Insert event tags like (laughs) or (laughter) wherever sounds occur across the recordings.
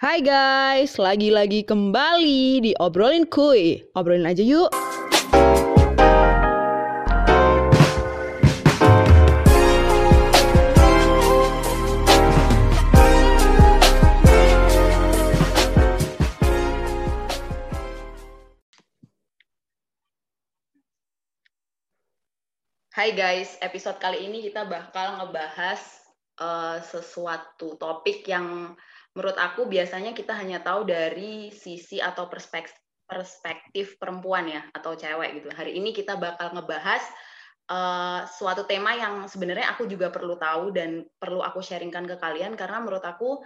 Hai guys, lagi-lagi kembali di Obrolin Kuy. Obrolin aja yuk. Hai guys, episode kali ini kita bakal ngebahas uh, sesuatu topik yang menurut aku biasanya kita hanya tahu dari sisi atau perspektif perspektif perempuan ya atau cewek gitu. Hari ini kita bakal ngebahas uh, suatu tema yang sebenarnya aku juga perlu tahu dan perlu aku sharingkan ke kalian karena menurut aku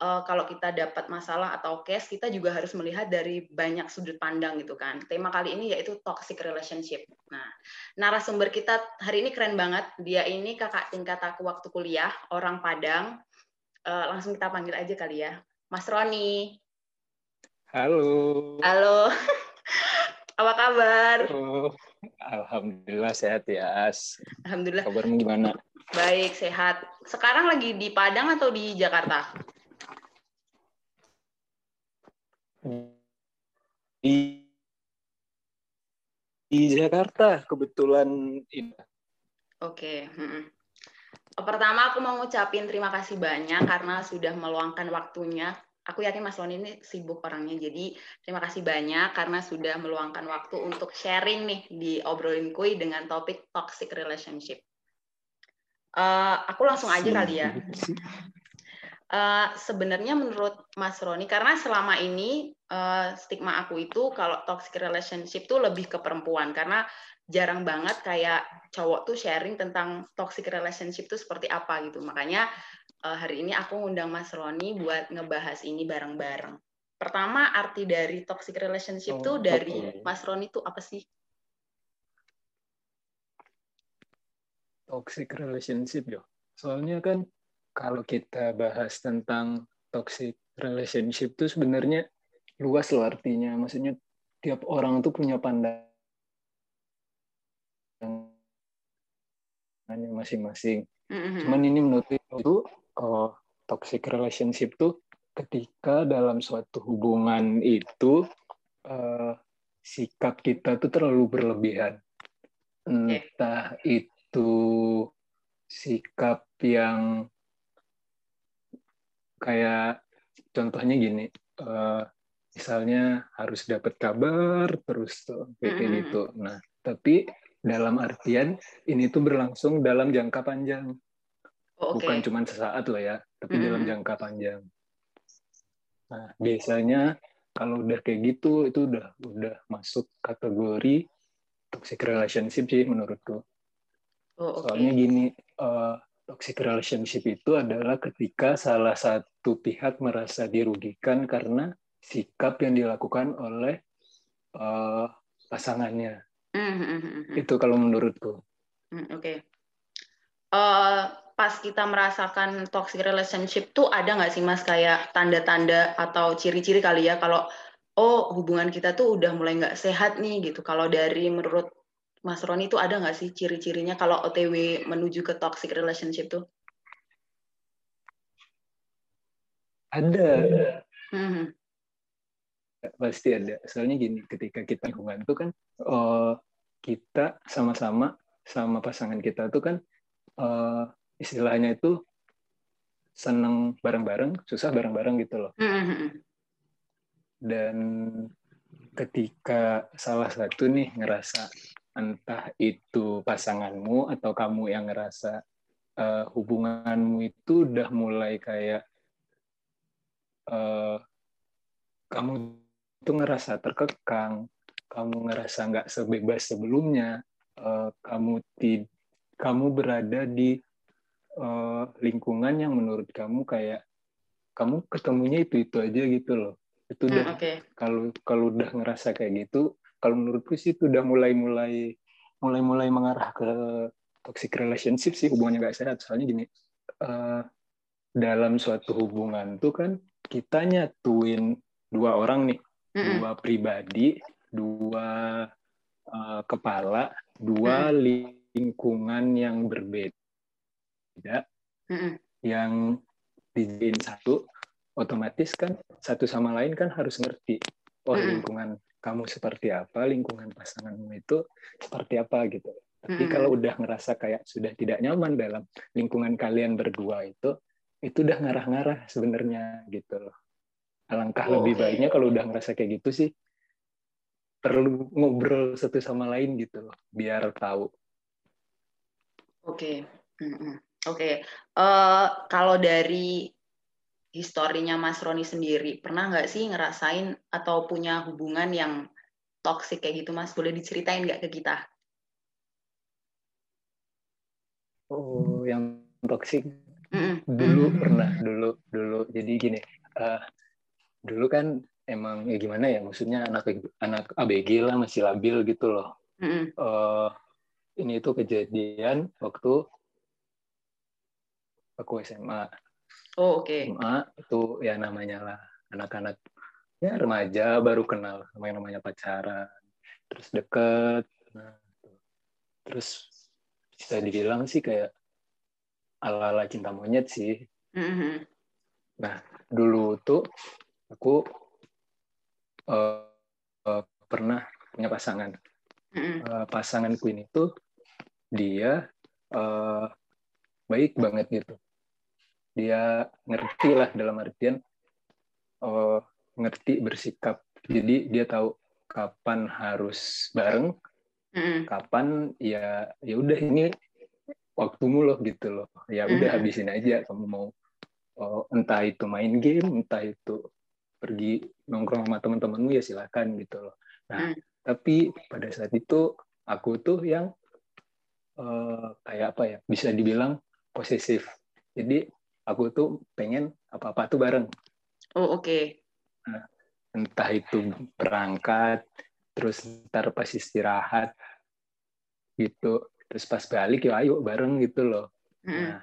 uh, kalau kita dapat masalah atau case kita juga harus melihat dari banyak sudut pandang gitu kan. Tema kali ini yaitu toxic relationship. Nah, narasumber kita hari ini keren banget. Dia ini kakak tingkat aku waktu kuliah, orang Padang. Uh, langsung kita panggil aja kali ya. Mas Roni. Halo. Halo. (laughs) Apa kabar? Oh, Alhamdulillah sehat ya, As. Alhamdulillah. Kabarmu gimana? Baik, sehat. Sekarang lagi di Padang atau di Jakarta? di di Jakarta kebetulan ini. Oke. Hmm. Pertama aku mau ngucapin terima kasih banyak karena sudah meluangkan waktunya. Aku yakin Mas Loni ini sibuk orangnya, jadi terima kasih banyak karena sudah meluangkan waktu untuk sharing nih di obrolin kui dengan topik toxic relationship. Uh, aku langsung aja kali ya. Uh, sebenarnya menurut Mas Roni, karena selama ini uh, stigma aku itu kalau toxic relationship tuh lebih ke perempuan, karena jarang banget kayak cowok tuh sharing tentang toxic relationship tuh seperti apa gitu. Makanya uh, hari ini aku ngundang Mas Roni buat ngebahas ini bareng-bareng. Pertama, arti dari toxic relationship oh, tuh dari okay. Mas Roni tuh apa sih? Toxic relationship ya. Soalnya kan kalau kita bahas tentang toxic relationship itu sebenarnya luas loh artinya. Maksudnya tiap orang tuh punya pandangan masing-masing. Mm-hmm. Cuman ini menurut itu oh, toxic relationship tuh ketika dalam suatu hubungan itu uh, sikap kita tuh terlalu berlebihan. Entah okay. itu sikap yang kayak contohnya gini uh, misalnya harus dapat kabar terus tuh kayak mm -hmm. gitu nah tapi dalam artian ini tuh berlangsung dalam jangka panjang oh, okay. bukan cuma sesaat loh ya tapi mm -hmm. dalam jangka panjang nah biasanya kalau udah kayak gitu itu udah udah masuk kategori toxic relationship sih menurutku oh, okay. soalnya gini uh, toxic relationship itu adalah ketika salah satu pihak merasa dirugikan karena sikap yang dilakukan oleh uh, pasangannya. Mm-hmm. Itu kalau menurutku. Mm, Oke. Okay. Uh, pas kita merasakan toxic relationship tuh ada nggak sih mas kayak tanda-tanda atau ciri-ciri kali ya kalau oh hubungan kita tuh udah mulai nggak sehat nih gitu. Kalau dari menurut Mas Roni itu ada nggak sih ciri-cirinya kalau OTW menuju ke toxic relationship tuh? Ada. Hmm. Pasti ada. Soalnya gini, ketika kita hubungan itu kan uh, kita sama-sama sama pasangan kita tuh kan uh, istilahnya itu seneng bareng-bareng, susah bareng-bareng gitu loh. Hmm. Dan ketika salah satu nih ngerasa entah itu pasanganmu atau kamu yang ngerasa uh, hubunganmu itu udah mulai kayak uh, kamu itu ngerasa terkekang, kamu ngerasa nggak sebebas sebelumnya, uh, kamu tid kamu berada di uh, lingkungan yang menurut kamu kayak kamu ketemunya itu itu aja gitu loh. Itu udah hmm, okay. kalau kalau udah ngerasa kayak gitu kalau menurutku sih itu udah mulai mulai mulai mulai mengarah ke toxic relationship sih hubungannya gak sehat soalnya gini uh, dalam suatu hubungan tuh kan kita nyatuin dua orang nih dua pribadi dua uh, kepala dua lingkungan yang berbeda mm -hmm. yang dijadiin satu otomatis kan satu sama lain kan harus ngerti oh Mm-mm. lingkungan kamu seperti apa lingkungan pasanganmu itu seperti apa gitu tapi Mm-mm. kalau udah ngerasa kayak sudah tidak nyaman dalam lingkungan kalian berdua itu itu udah ngarah-ngarah sebenarnya gitu loh alangkah Oh, lebih baiknya kalau udah ngerasa kayak gitu sih perlu ngobrol satu sama lain gitu loh biar tahu. Oke, oke. Eh, kalau dari historinya Mas Roni sendiri, pernah nggak sih ngerasain atau punya hubungan yang toksik kayak gitu, Mas? Boleh diceritain nggak ke kita? oh yang toksik dulu pernah dulu dulu. Jadi gini eh, dulu kan emang ya gimana ya maksudnya anak anak ABG lah masih labil gitu loh Mm-mm. Eh, ini itu kejadian waktu aku SMA Oh, oke. SMA itu ya namanya lah anak-anak ya remaja baru kenal sama yang namanya pacaran terus deket nah, terus bisa dibilang sih kayak ala-ala cinta monyet sih Mm-mm. dulu tuh aku eh, eh, pernah punya pasangan. Mm-mm. Eh, pasanganku ini tuh dia eh, baik banget gitu. Dia ngerti lah dalam artian eh, ngerti bersikap. Jadi dia tahu kapan harus bareng, kapan ya ya udah ini waktumu loh gitu loh. Ya udah habisin aja kamu mau oh, entah itu main game, entah itu pergi nongkrong sama teman-temanmu ya silakan gitu loh. Nah, Hmm. tapi pada saat itu aku tuh yang eh, kayak apa ya? Bisa dibilang posesif. Jadi aku tuh pengen apa-apa tuh bareng. Oh, oke. Entah itu berangkat, terus ntar pas istirahat gitu. Terus pas balik ya ayo bareng gitu loh. Mm-mm. Nah,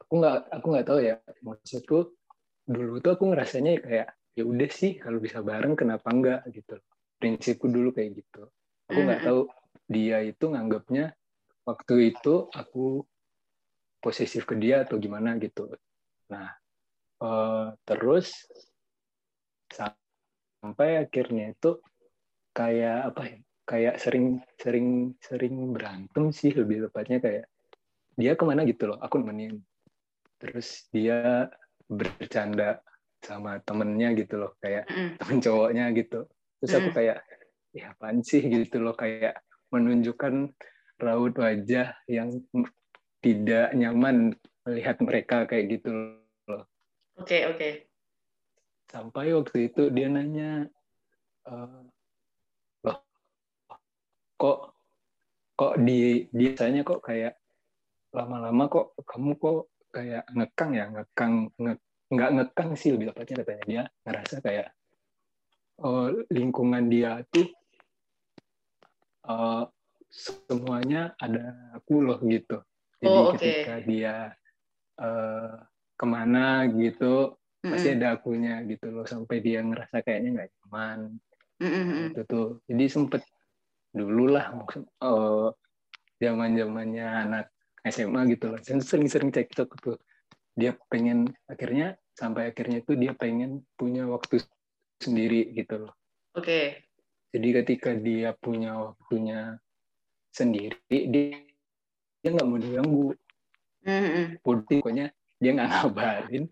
aku nggak aku nggak tahu ya maksudku dulu tuh aku ngerasanya kayak ya udah sih kalau bisa bareng kenapa enggak? gitu. Prinsipku dulu kayak gitu. Aku nggak Mhm. tahu dia itu nganggapnya waktu itu aku posesif ke dia atau gimana gitu. Nah eh, terus sampai akhirnya itu kayak apa ya kayak sering sering sering berantem sih lebih tepatnya kayak dia ke mana? gitu loh aku nemenin. Terus dia bercanda sama temennya gitu loh kayak Mm-mm. temen cowoknya gitu terus aku Mm. kayak ya apaan sih gitu loh kayak menunjukkan raut wajah yang tidak nyaman melihat mereka kayak gitu loh Oke, oke. sampai waktu itu dia nanya eh, loh kok kok di biasanya kok kayak lama-lama kok kamu kok kayak ngekang ya ngekang nge, nggak ngekang sih lebih tepatnya katanya dia ngerasa kayak oh, lingkungan dia tuh eh, semuanya ada aku loh gitu jadi Oh, oke. ketika dia eh, ke mana gitu pasti Mm-mm. ada akunya gitu loh sampai dia ngerasa kayaknya nggak nyaman Mm-mm. itu tuh jadi sempet dulu lah maksud eh, zaman zamannya anak SMA gitu loh. Saya sering-sering cekcok tuh. Dia pengen akhirnya sampai akhirnya tuh dia pengen punya waktu sendiri gitu loh. Oke. jadi ketika dia punya waktunya sendiri dia dia nggak mau diganggu. Mm-mm. pokoknya dia nggak ngabarin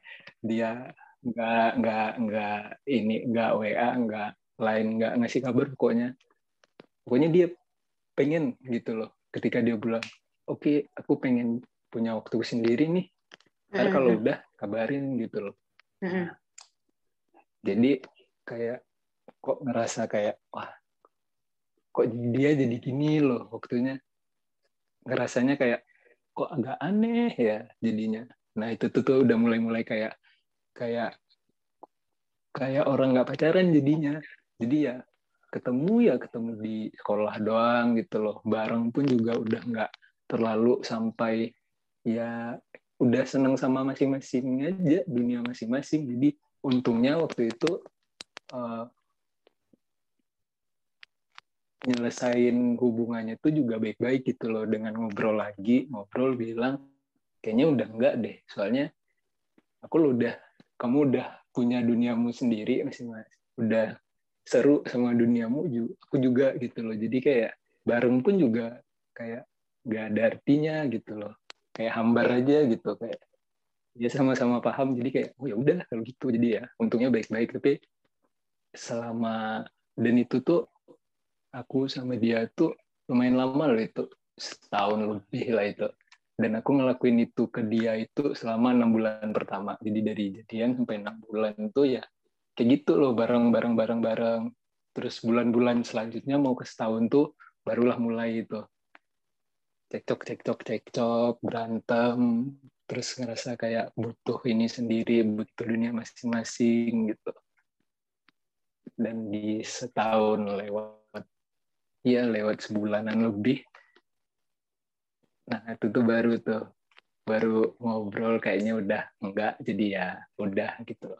dia nggak nggak nggak ini nggak WA nggak lain nggak ngasih kabar pokoknya. Pokoknya dia pengen gitu loh ketika dia bilang oke aku pengen punya waktu sendiri nih. Ntar Mm-mm. kalau udah kabarin gitu loh. Mm-mm. jadi kayak kok ngerasa kayak wah kok dia jadi gini loh waktunya? Ngerasanya kayak kok agak aneh ya jadinya? Nah itu tuh, tuh udah mulai-mulai kayak kayak kayak orang nggak pacaran jadinya. Jadi ya ketemu ya ketemu di sekolah doang gitu loh. Bareng pun juga udah nggak terlalu sampai ya udah seneng sama masing-masing aja dunia masing-masing. Jadi untungnya waktu itu eh, nyelesain hubungannya tuh juga baik-baik gitu loh. Dengan ngobrol lagi ngobrol bilang kayaknya udah enggak deh. Soalnya aku lo udah kamu udah punya duniamu sendiri masing-masing udah seru sama duniamu aku juga gitu loh. Jadi kayak bareng pun juga kayak gak ada artinya gitu loh. Kayak hambar aja gitu kayak ya sama-sama paham jadi kayak oh ya udah kalau gitu. Jadi ya untungnya baik-baik. Tapi selama dan itu tuh aku sama dia tuh lumayan lama loh itu setahun lebih lah itu. Dan aku ngelakuin itu ke dia itu selama enam bulan pertama. Jadi dari jadian sampai enam bulan itu ya kayak gitu loh bareng bareng bareng bareng. Terus bulan-bulan selanjutnya mau ke setahun tuh barulah mulai itu cekcok cekcok cekcok berantem terus ngerasa kayak butuh ini sendiri butuh dunia masing-masing gitu. Dan di setahun lewat ya lewat sebulanan lebih. Nah itu tuh baru tuh baru ngobrol kayaknya udah enggak jadi ya udah gitu.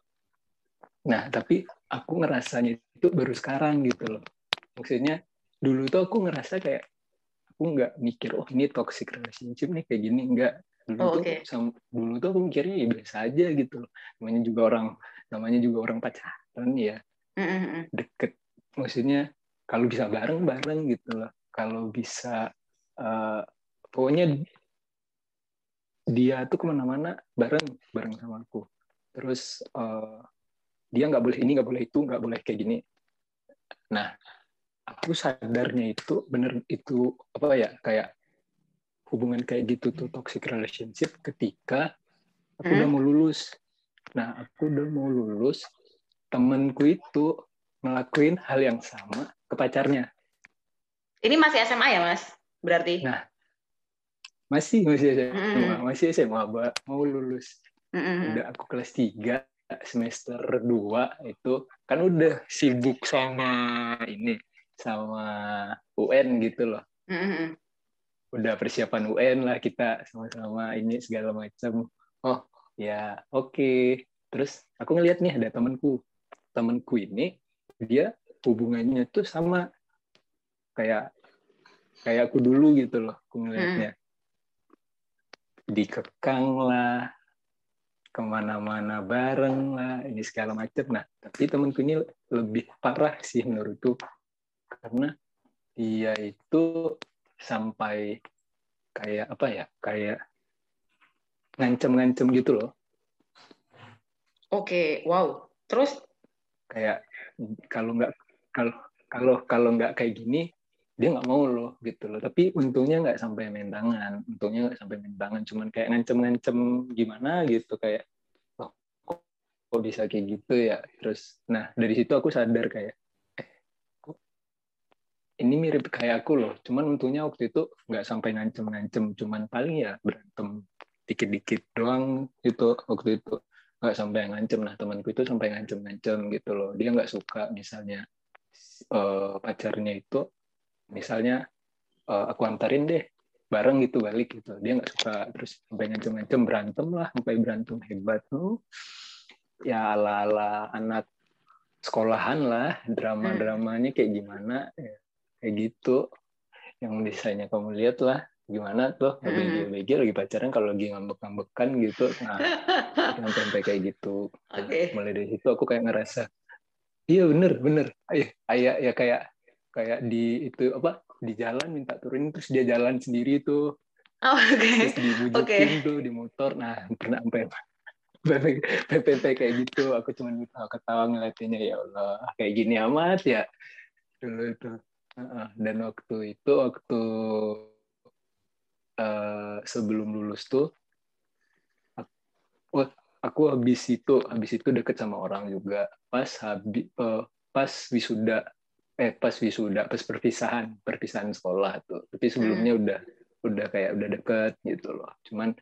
Nah tapi aku ngerasanya itu baru sekarang gitu loh. Maksudnya dulu tuh aku ngerasa kayak aku nggak mikir oh ini toxic relationship nih kayak gini. Enggak dulu oh, tuh okay. sama, dulu tuh aku mikirnya ya biasa aja gitu namanya juga orang namanya juga orang pacaran ya. Mm-hmm. deket maksudnya kalau bisa bareng bareng gitu loh. Kalau bisa uh, pokoknya dia tuh ke mana-mana bareng bareng sama aku. Terus uh, dia nggak boleh ini nggak boleh itu nggak boleh kayak gini. Nah aku sadarnya itu bener itu apa ya kayak hubungan kayak gitu tuh toxic relationship ketika aku hmm? udah mau lulus. Nah aku udah mau lulus temenku itu ngelakuin hal yang sama ke pacarnya. Ini masih SMA ya mas? Berarti? Nah masih masih SMA mm. masih SMA mau lulus. Mm. udah aku kelas 3 semester 2 itu kan udah sibuk sama ini sama UN gitu loh. Mm-hmm. Udah persiapan UN lah kita sama-sama ini segala macam. Oh ya oke. Okay. Terus aku ngeliat nih ada temanku. Temanku ini dia hubungannya tuh sama kayak kayak aku dulu gitu loh. Aku ngeliatnya. Mm. Dikekang lah, ke mana-mana bareng lah, ini segala macam. Nah, tapi temanku ini lebih parah sih menurutku karena dia itu sampai kayak apa ya kayak ngancem-ngancem gitu loh. Oke wow. Terus? Kayak kalau nggak kalau kalau kalau nggak kayak gini dia nggak mau loh gitu loh. Tapi untungnya nggak sampai main tangan. Untungnya nggak sampai main tangan. Cuman kayak ngancem-ngancem gimana gitu kayak oh, kok bisa kayak gitu ya? Terus nah dari situ aku sadar kayak ini mirip kayak aku loh. Cuman untungnya waktu itu nggak sampai ngancem-ngancem cuman paling ya berantem dikit-dikit doang itu waktu itu. Nggak sampai ngancem nah temanku itu sampai ngancem-ngancem gitu loh. Dia nggak suka misalnya uh, pacarnya itu misalnya uh, aku antarin deh bareng gitu balik gitu. Dia nggak suka. Terus sampai ngancem-ngancem berantem lah sampai berantem hebat. Tuh ya ala-ala anak sekolahan lah drama-dramanya kayak gimana ya kayak gitu. Yang desainnya kamu lihat lah gimana tuh? Mm. BG lagi pacaran kalau lagi ngambek-ngambekan gitu. Nah (laughs) sampai kayak gitu. Okay. mulai dari situ aku kayak ngerasa iya bener bener. Ayah ayah ya kayak kayak di itu apa di jalan minta turunin terus dia jalan sendiri tuh. Oh, okay. terus dibujukin okay. tuh di motor. Nah pernah sampai (laughs) PPP kayak gitu. Aku cuma ketawa ngeliatinnya ya Allah kayak gini amat ya. Dulu itu dan waktu itu waktu uh, sebelum lulus tuh aku, aku habis itu habis itu deket sama orang juga. Pas habis uh, pas wisuda eh pas wisuda pas perpisahan perpisahan sekolah tuh. Tapi sebelumnya hmm. udah udah kayak udah deket gitu loh. Cuman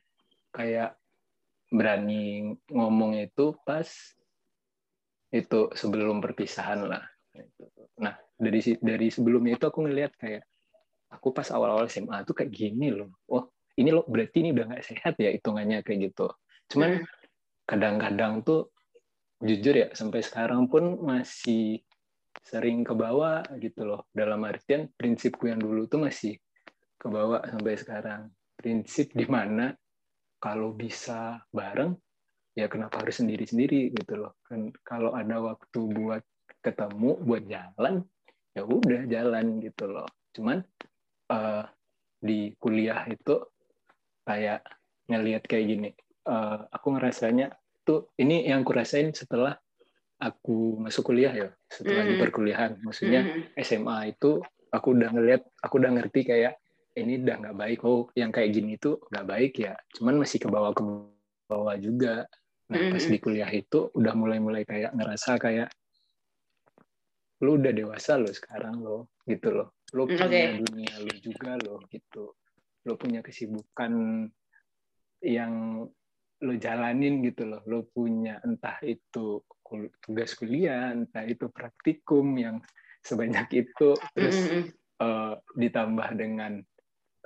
kayak berani ngomong itu pas itu sebelum perpisahan lah nah dari dari sebelumnya itu aku ngelihat kayak aku pas awal-awal SMA tuh kayak gini loh. Oh, ini loh berarti ini udah nggak sehat ya hitungannya kayak gitu. Cuman hmm. kadang-kadang tuh jujur ya sampai sekarang pun masih sering ke bawah gitu loh. Dalam artian prinsipku yang dulu tuh masih ke bawah sampai sekarang. Prinsip di mana kalau bisa bareng ya kenapa harus sendiri-sendiri gitu loh kan kalau ada waktu buat ketemu buat jalan ya udah jalan gitu loh. Cuman uh, di kuliah itu kayak ngelihat kayak gini uh, aku ngerasanya tuh ini yang aku rasain setelah aku masuk kuliah ya setelah mm. di perkuliahan maksudnya mm. SMA itu aku udah ngelihat aku udah ngerti kayak ini udah nggak baik oh yang kayak gini tuh nggak baik ya. Cuman masih ke bawah ke bawah juga. Nah pas di kuliah itu udah mulai-mulai kayak ngerasa kayak lu udah dewasa lo sekarang lo gitu loh lo punya okay. dunia lo juga lo gitu lo punya kesibukan yang lo jalanin gitu loh lo punya entah itu tugas kuliah entah itu praktikum yang sebanyak itu terus mm -hmm. uh, ditambah dengan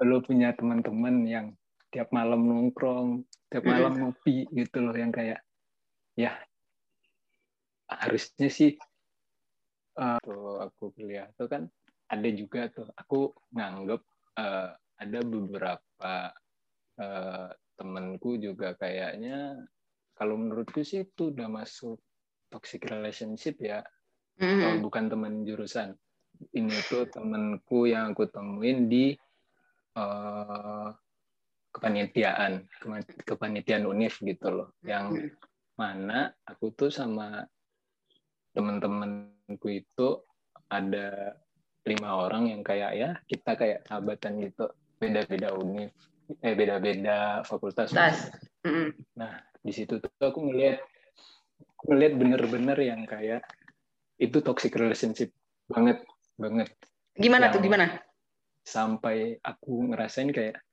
lo punya teman-teman yang tiap malam nongkrong tiap malam mm -hmm. ngopi gitu loh yang kayak ya harusnya sih uh, tuh aku kuliah tuh kan ada juga tuh aku nganggep uh, ada beberapa uh, temanku juga kayaknya kalau menurutku sih itu udah masuk toxic relationship ya mm-hmm. bukan teman jurusan ini tuh temanku yang aku temuin di uh, kepanitiaan kepanitiaan univ gitu loh yang mm-hmm. mana aku tuh sama teman-temanku itu ada lima orang yang kayak ya kita kayak sahabatan gitu beda-beda univ eh beda-beda fakultas mm-hmm. nah di situ tuh aku ngelihat ngelihat bener-bener yang kayak itu toxic relationship banget banget. Gimana tuh gimana? Sampai aku ngerasain kayak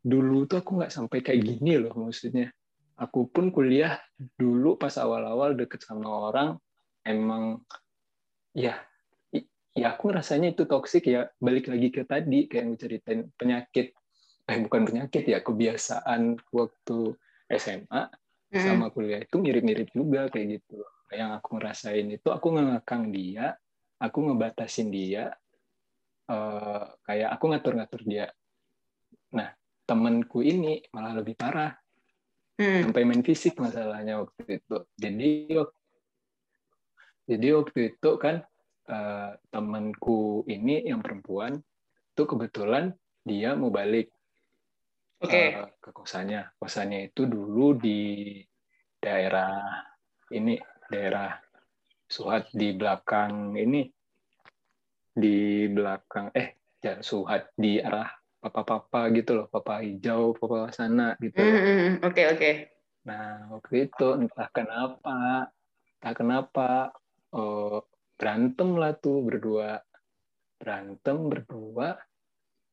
dulu tuh aku nggak sampai kayak gini loh maksudnya. Aku pun kuliah dulu pas awal-awal deket sama orang emang ya ya aku rasanya itu toxic ya. Balik lagi ke tadi kayak ngeceritain penyakit. Eh bukan penyakit ya kebiasaan waktu SMA sama kuliah itu mirip-mirip juga kayak gitu. Yang aku ngerasain itu aku ngekang dia aku ngebatasin dia uh, kayak aku ngatur-ngatur dia. Nah temanku ini malah lebih parah. Hmm. sampai main fisik masalahnya waktu itu. Jadi jadi waktu itu kan uh, temanku ini yang perempuan itu kebetulan dia mau balik okay. uh, eh, ke kosannya. Kosannya itu dulu di daerah ini daerah Suhat di belakang ini di belakang eh ya Suhat di arah papa-papa gitu loh, papa hijau, papa sana gitu. Oke mm, oke. Mm, okay, okay. Nah waktu itu entah kenapa, entah kenapa oh, berantem lah tuh berdua, berantem berdua,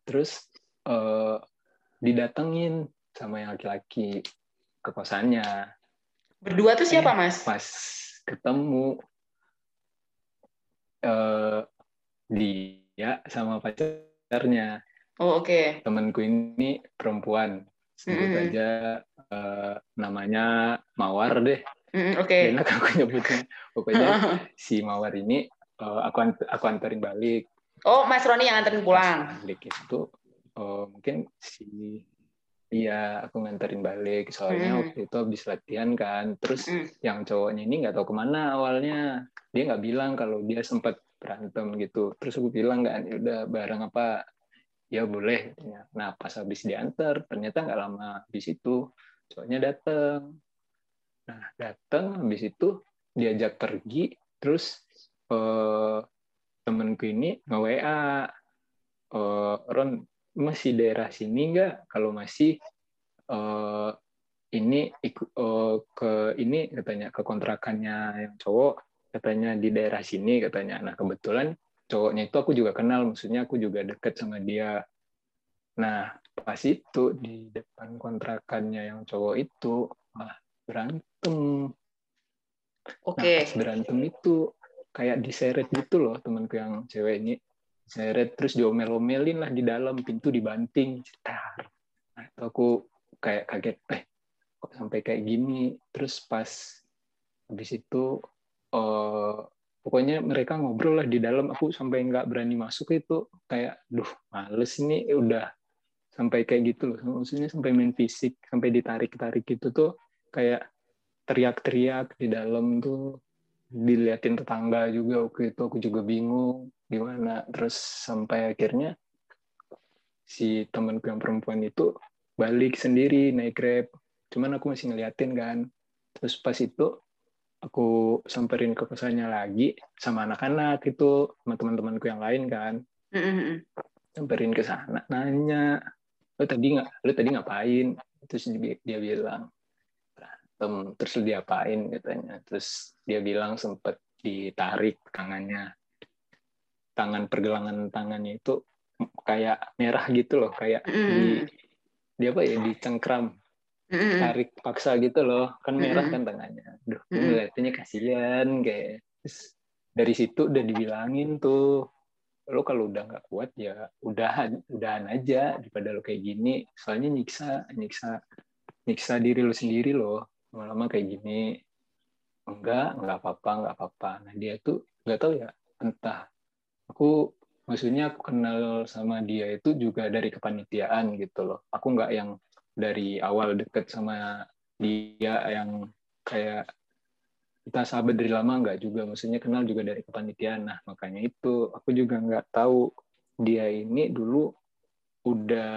terus uh, didatengin sama yang laki-laki ke kosannya. Berdua tuh siapa, eh, Mas? Pas ketemu uh, dia sama pacarnya. Oh, oke. Okay. Temanku ini perempuan. Sebut mm -hmm. aja uh, namanya Mawar deh. Mm, oke. Okay. Enak aku (laughs) nyebutnya. Pokoknya (laughs) si Mawar ini uh, aku aku anterin balik. Oh, Mas Roni yang anterin pulang. balik itu oh, mungkin si Iya, aku nganterin balik. Soalnya hmm. waktu itu habis latihan kan. Terus hmm. yang cowoknya ini nggak tahu ke mana awalnya. Dia nggak bilang kalau dia sempat berantem gitu. Terus aku bilang kan, ya udah bareng apa? Ya boleh. Nah pas habis diantar, ternyata nggak lama habis itu cowoknya datang. Nah datang habis itu diajak pergi. Terus eh, temenku ini nge WA. Eh, Ron masih daerah sini nggak? Kalau masih uh, ini ikut uh, ke ini katanya ke kontrakannya yang cowok katanya di daerah sini katanya. Nah kebetulan cowoknya itu aku juga kenal, maksudnya aku juga deket sama dia. Nah pas itu di depan kontrakannya yang cowok itu malah berantem. Oke. Okay. Nah, pas berantem itu kayak diseret gitu loh temanku yang cewek ini seret terus diomel-omelin lah di dalam pintu dibanting cetar nah, itu aku kayak kaget eh kok sampai kayak gini terus pas habis itu uh, pokoknya mereka ngobrol lah di dalam aku sampai nggak berani masuk itu kayak duh males ini udah sampai kayak gitu loh maksudnya sampai main fisik sampai ditarik tarik gitu tuh kayak teriak-teriak di dalam tuh diliatin tetangga juga waktu itu aku juga bingung gimana. Terus sampai akhirnya si temanku yang perempuan itu balik sendiri naik grab. Cuman aku masih ngeliatin kan. Terus pas itu aku samperin ke kosannya lagi sama anak-anak itu sama teman-temanku yang lain kan. Samperin ke sana nanya lo tadi nggak lo tadi ngapain? Terus dia bilang berantem terus lo diapain katanya. Terus dia bilang sempet ditarik tangannya. Tangan pergelangan tangannya itu kayak merah gitu loh kayak di Mm. di apa ya dicengkram. Mm-mm. tarik paksa gitu loh kan merah kan tangannya. Duh, ngeliatnya kasihan kayak Terus dari situ udah dibilangin tuh lo kalau udah nggak kuat ya udahan udahan aja daripada lo kayak gini. Soalnya nyiksa nyiksa nyiksa diri lo sendiri lo lama-lama kayak gini enggak enggak apa-apa enggak apa-apa. Nah dia tuh nggak tahu ya entah. Aku maksudnya aku kenal sama dia itu juga dari kepanitiaan gitu loh. Aku nggak yang dari awal deket sama dia yang kayak kita sahabat dari lama nggak juga. Maksudnya kenal juga dari kepanitiaan. Nah makanya itu aku juga nggak tahu dia ini dulu udah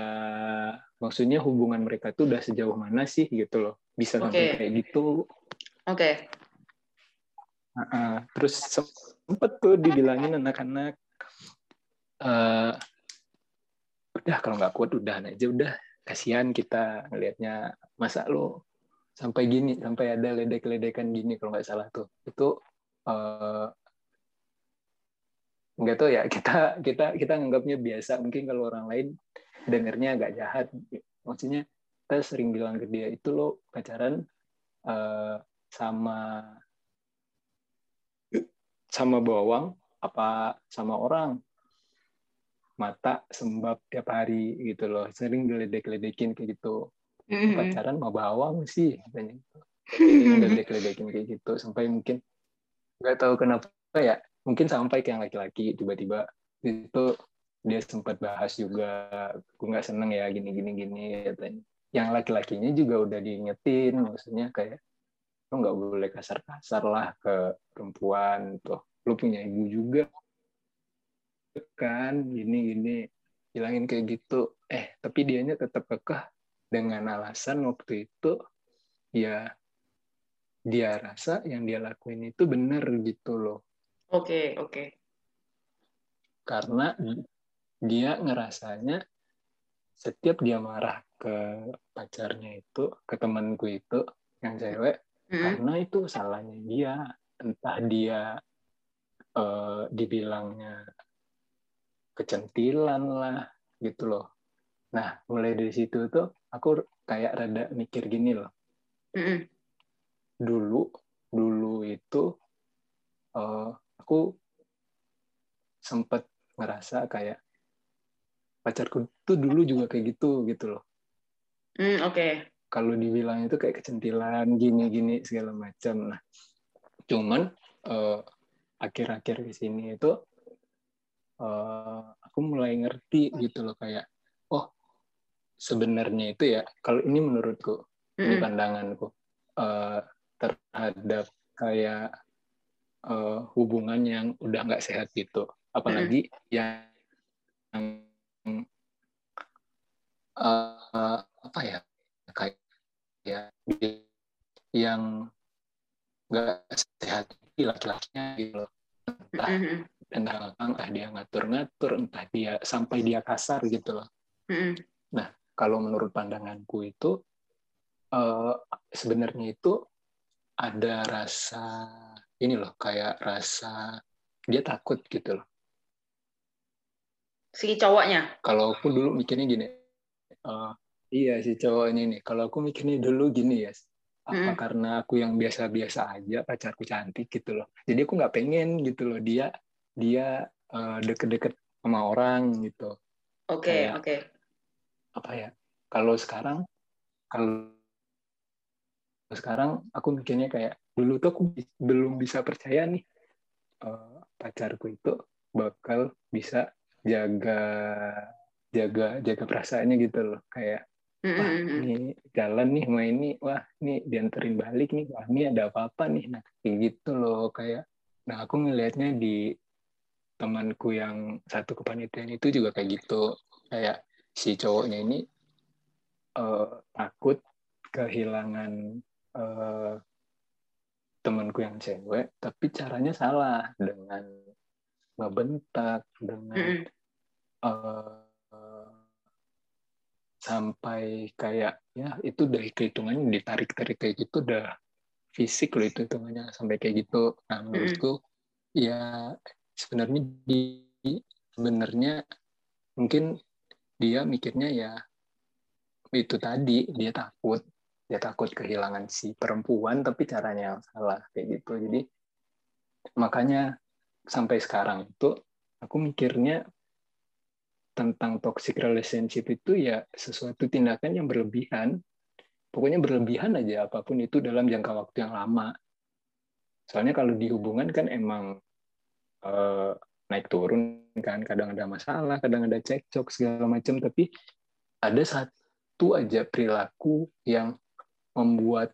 maksudnya hubungan mereka tuh udah sejauh mana sih gitu loh. Bisa sampai kayak gitu. Oke. Heeh. terus sempet tuh dibilangin anak-anak eh udah kalau nggak kuat udahan aja udah. Kasihan kita ngelihatnya. Masa lo sampai gini sampai ada ledek-ledekan gini kalau nggak salah tuh. Itu eh nggak tahu ya (laughs) kita kita kita nganggapnya biasa. Mungkin kalau orang lain dengernya agak jahat. Maksudnya kita sering bilang ke dia itu lo pacaran eh, sama sama bawang apa sama orang? Mata sembab tiap hari gitu loh. Sering diledek-ledekin kayak gitu. Pacaran mau bawang sih? katanya. (laughs) Diledek-ledekin kayak gitu. Sampai mungkin nggak tahu kenapa ya mungkin sampai ke yang laki-laki tiba-tiba itu dia sempat bahas juga aku nggak seneng ya gini gini gini katanya. Yang laki-lakinya juga udah diingetin maksudnya kayak lo nggak boleh kasar-kasar lah ke perempuan tuh lo punya ibu juga kan gini gini bilangin kayak gitu. Eh tapi dianya tetap kekeh dengan alasan waktu itu ya dia rasa yang dia lakuin itu benar gitu loh Oke, oke. karena dia ngerasanya setiap dia marah ke pacarnya itu ke temanku itu yang cewek Mm-mm. karena itu salahnya dia entah dia eh, dibilangnya kecentilan lah gitu loh nah mulai dari situ tuh aku kayak rada mikir gini loh Mm-mm. dulu dulu itu eh, aku sempet ngerasa kayak pacarku tuh dulu juga kayak gitu gitu loh Mm, Oke. kalau dibilang itu kayak kecentilan gini-gini segala macam. Nah, cuman eh, akhir-akhir di sini itu eh, aku mulai ngerti gitu loh kayak oh sebenarnya itu ya kalau ini menurutku ini Mm-mm. pandanganku eh, terhadap kayak eh, hubungan yang udah nggak sehat gitu apalagi yang eh, apa ya kayak ya yang nggak sehat di laki-lakinya gitu loh. entah Mm-mm. entah entah dia ngatur-ngatur entah dia sampai dia kasar gitu loh Mm-mm. kalau menurut pandanganku itu eh, sebenarnya itu ada rasa ini loh kayak rasa dia takut gitu loh Si cowoknya. kalau aku dulu mikirnya gini eh, iya si cowok ini nih kalau aku mikirnya dulu gini ya apa Mm. karena aku yang biasa-biasa aja pacarku cantik gitu loh jadi aku nggak pengen gitu loh dia dia eh, deket-deket sama orang gitu Oke, Kayak- oke. apa ya kalau sekarang kalau sekarang aku mikirnya kayak dulu tuh aku belum bisa percaya nih eh, pacarku itu bakal bisa jaga jaga jaga perasaannya gitu loh. Kayak wah ini jalan nih sama ini. Wah ini dianterin balik nih. Wah ini ada apa-apa nih. Nah kayak gitu loh kayak nah aku ngelihatnya di temanku yang satu kepanitiaan itu juga kayak gitu. Kayak si cowoknya ini uh, takut kehilangan uh, temanku yang cewek tapi caranya salah dengan ngebentak dengan mm uh, sampai kayak ya itu dari kehitungannya ditarik-tarik kayak gitu udah fisik loh itu hitungannya sampai kayak gitu. Nah menurutku mm. ya sebenarnya di sebenarnya mungkin dia mikirnya ya itu tadi dia takut dia takut kehilangan si perempuan tapi caranya yang salah kayak gitu jadi makanya sampai sekarang itu aku mikirnya tentang toxic relationship itu ya sesuatu tindakan yang berlebihan. Pokoknya berlebihan aja apa pun itu dalam jangka waktu yang lama. Soalnya kalau di hubungan kan emang uh, naik turun kan, kadang ada masalah, kadang ada cekcok segala macam, tapi ada satu aja perilaku yang membuat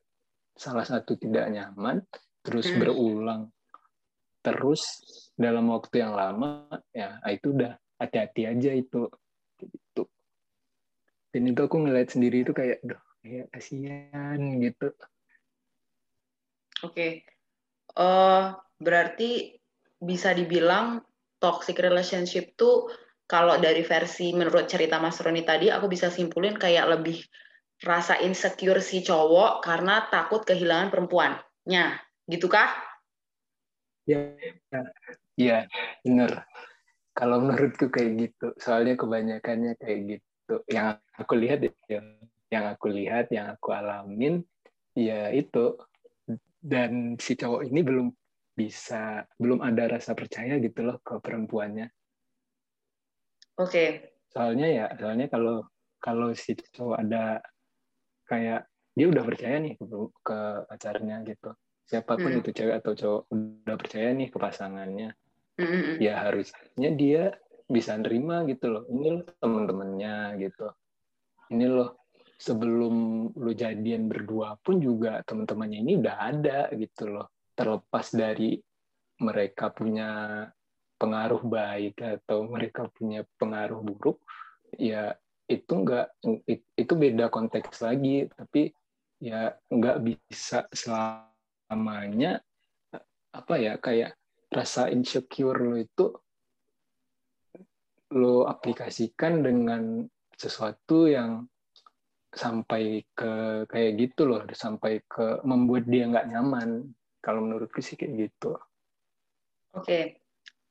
salah satu tidak nyaman, terus hmm. berulang terus dalam waktu yang lama, ya itu udah hati-hati aja itu gitu dan itu aku ngeliat sendiri itu kayak doh kayak kasihan gitu oke okay. uh, eh, berarti bisa dibilang toxic relationship tuh kalau dari versi menurut cerita Mas Roni tadi aku bisa simpulin kayak lebih rasa insecure si cowok karena takut kehilangan perempuannya. Gitu kah? Ya, ya, ya bener. Kalau menurutku kayak gitu. Soalnya kebanyakannya kayak gitu. Yang aku lihat ya yang aku lihat yang aku alamin ya itu. Dan si cowok ini belum bisa belum ada rasa percaya gitu loh ke perempuannya. Oke. Okay. soalnya ya soalnya kalau kalau si cowok ada kayak dia udah percaya nih ke, ke pacarnya gitu siapa pun hmm. itu cewek atau cowok udah percaya nih ke pasangannya mm-hmm. ya harusnya dia bisa nerima gitu loh ini loh temen-temennya gitu ini loh sebelum lu jadian berdua pun juga teman-temannya ini udah ada gitu loh terlepas dari mereka punya pengaruh baik atau mereka punya pengaruh buruk ya itu enggak itu beda konteks lagi. Tapi ya nggak bisa selamanya apa ya kayak rasa insecure lo itu lo aplikasikan dengan sesuatu yang sampai ke kayak gitu loh sampai ke membuat dia nggak nyaman. Kalau menurutku sih kayak gitu. Oke. okay.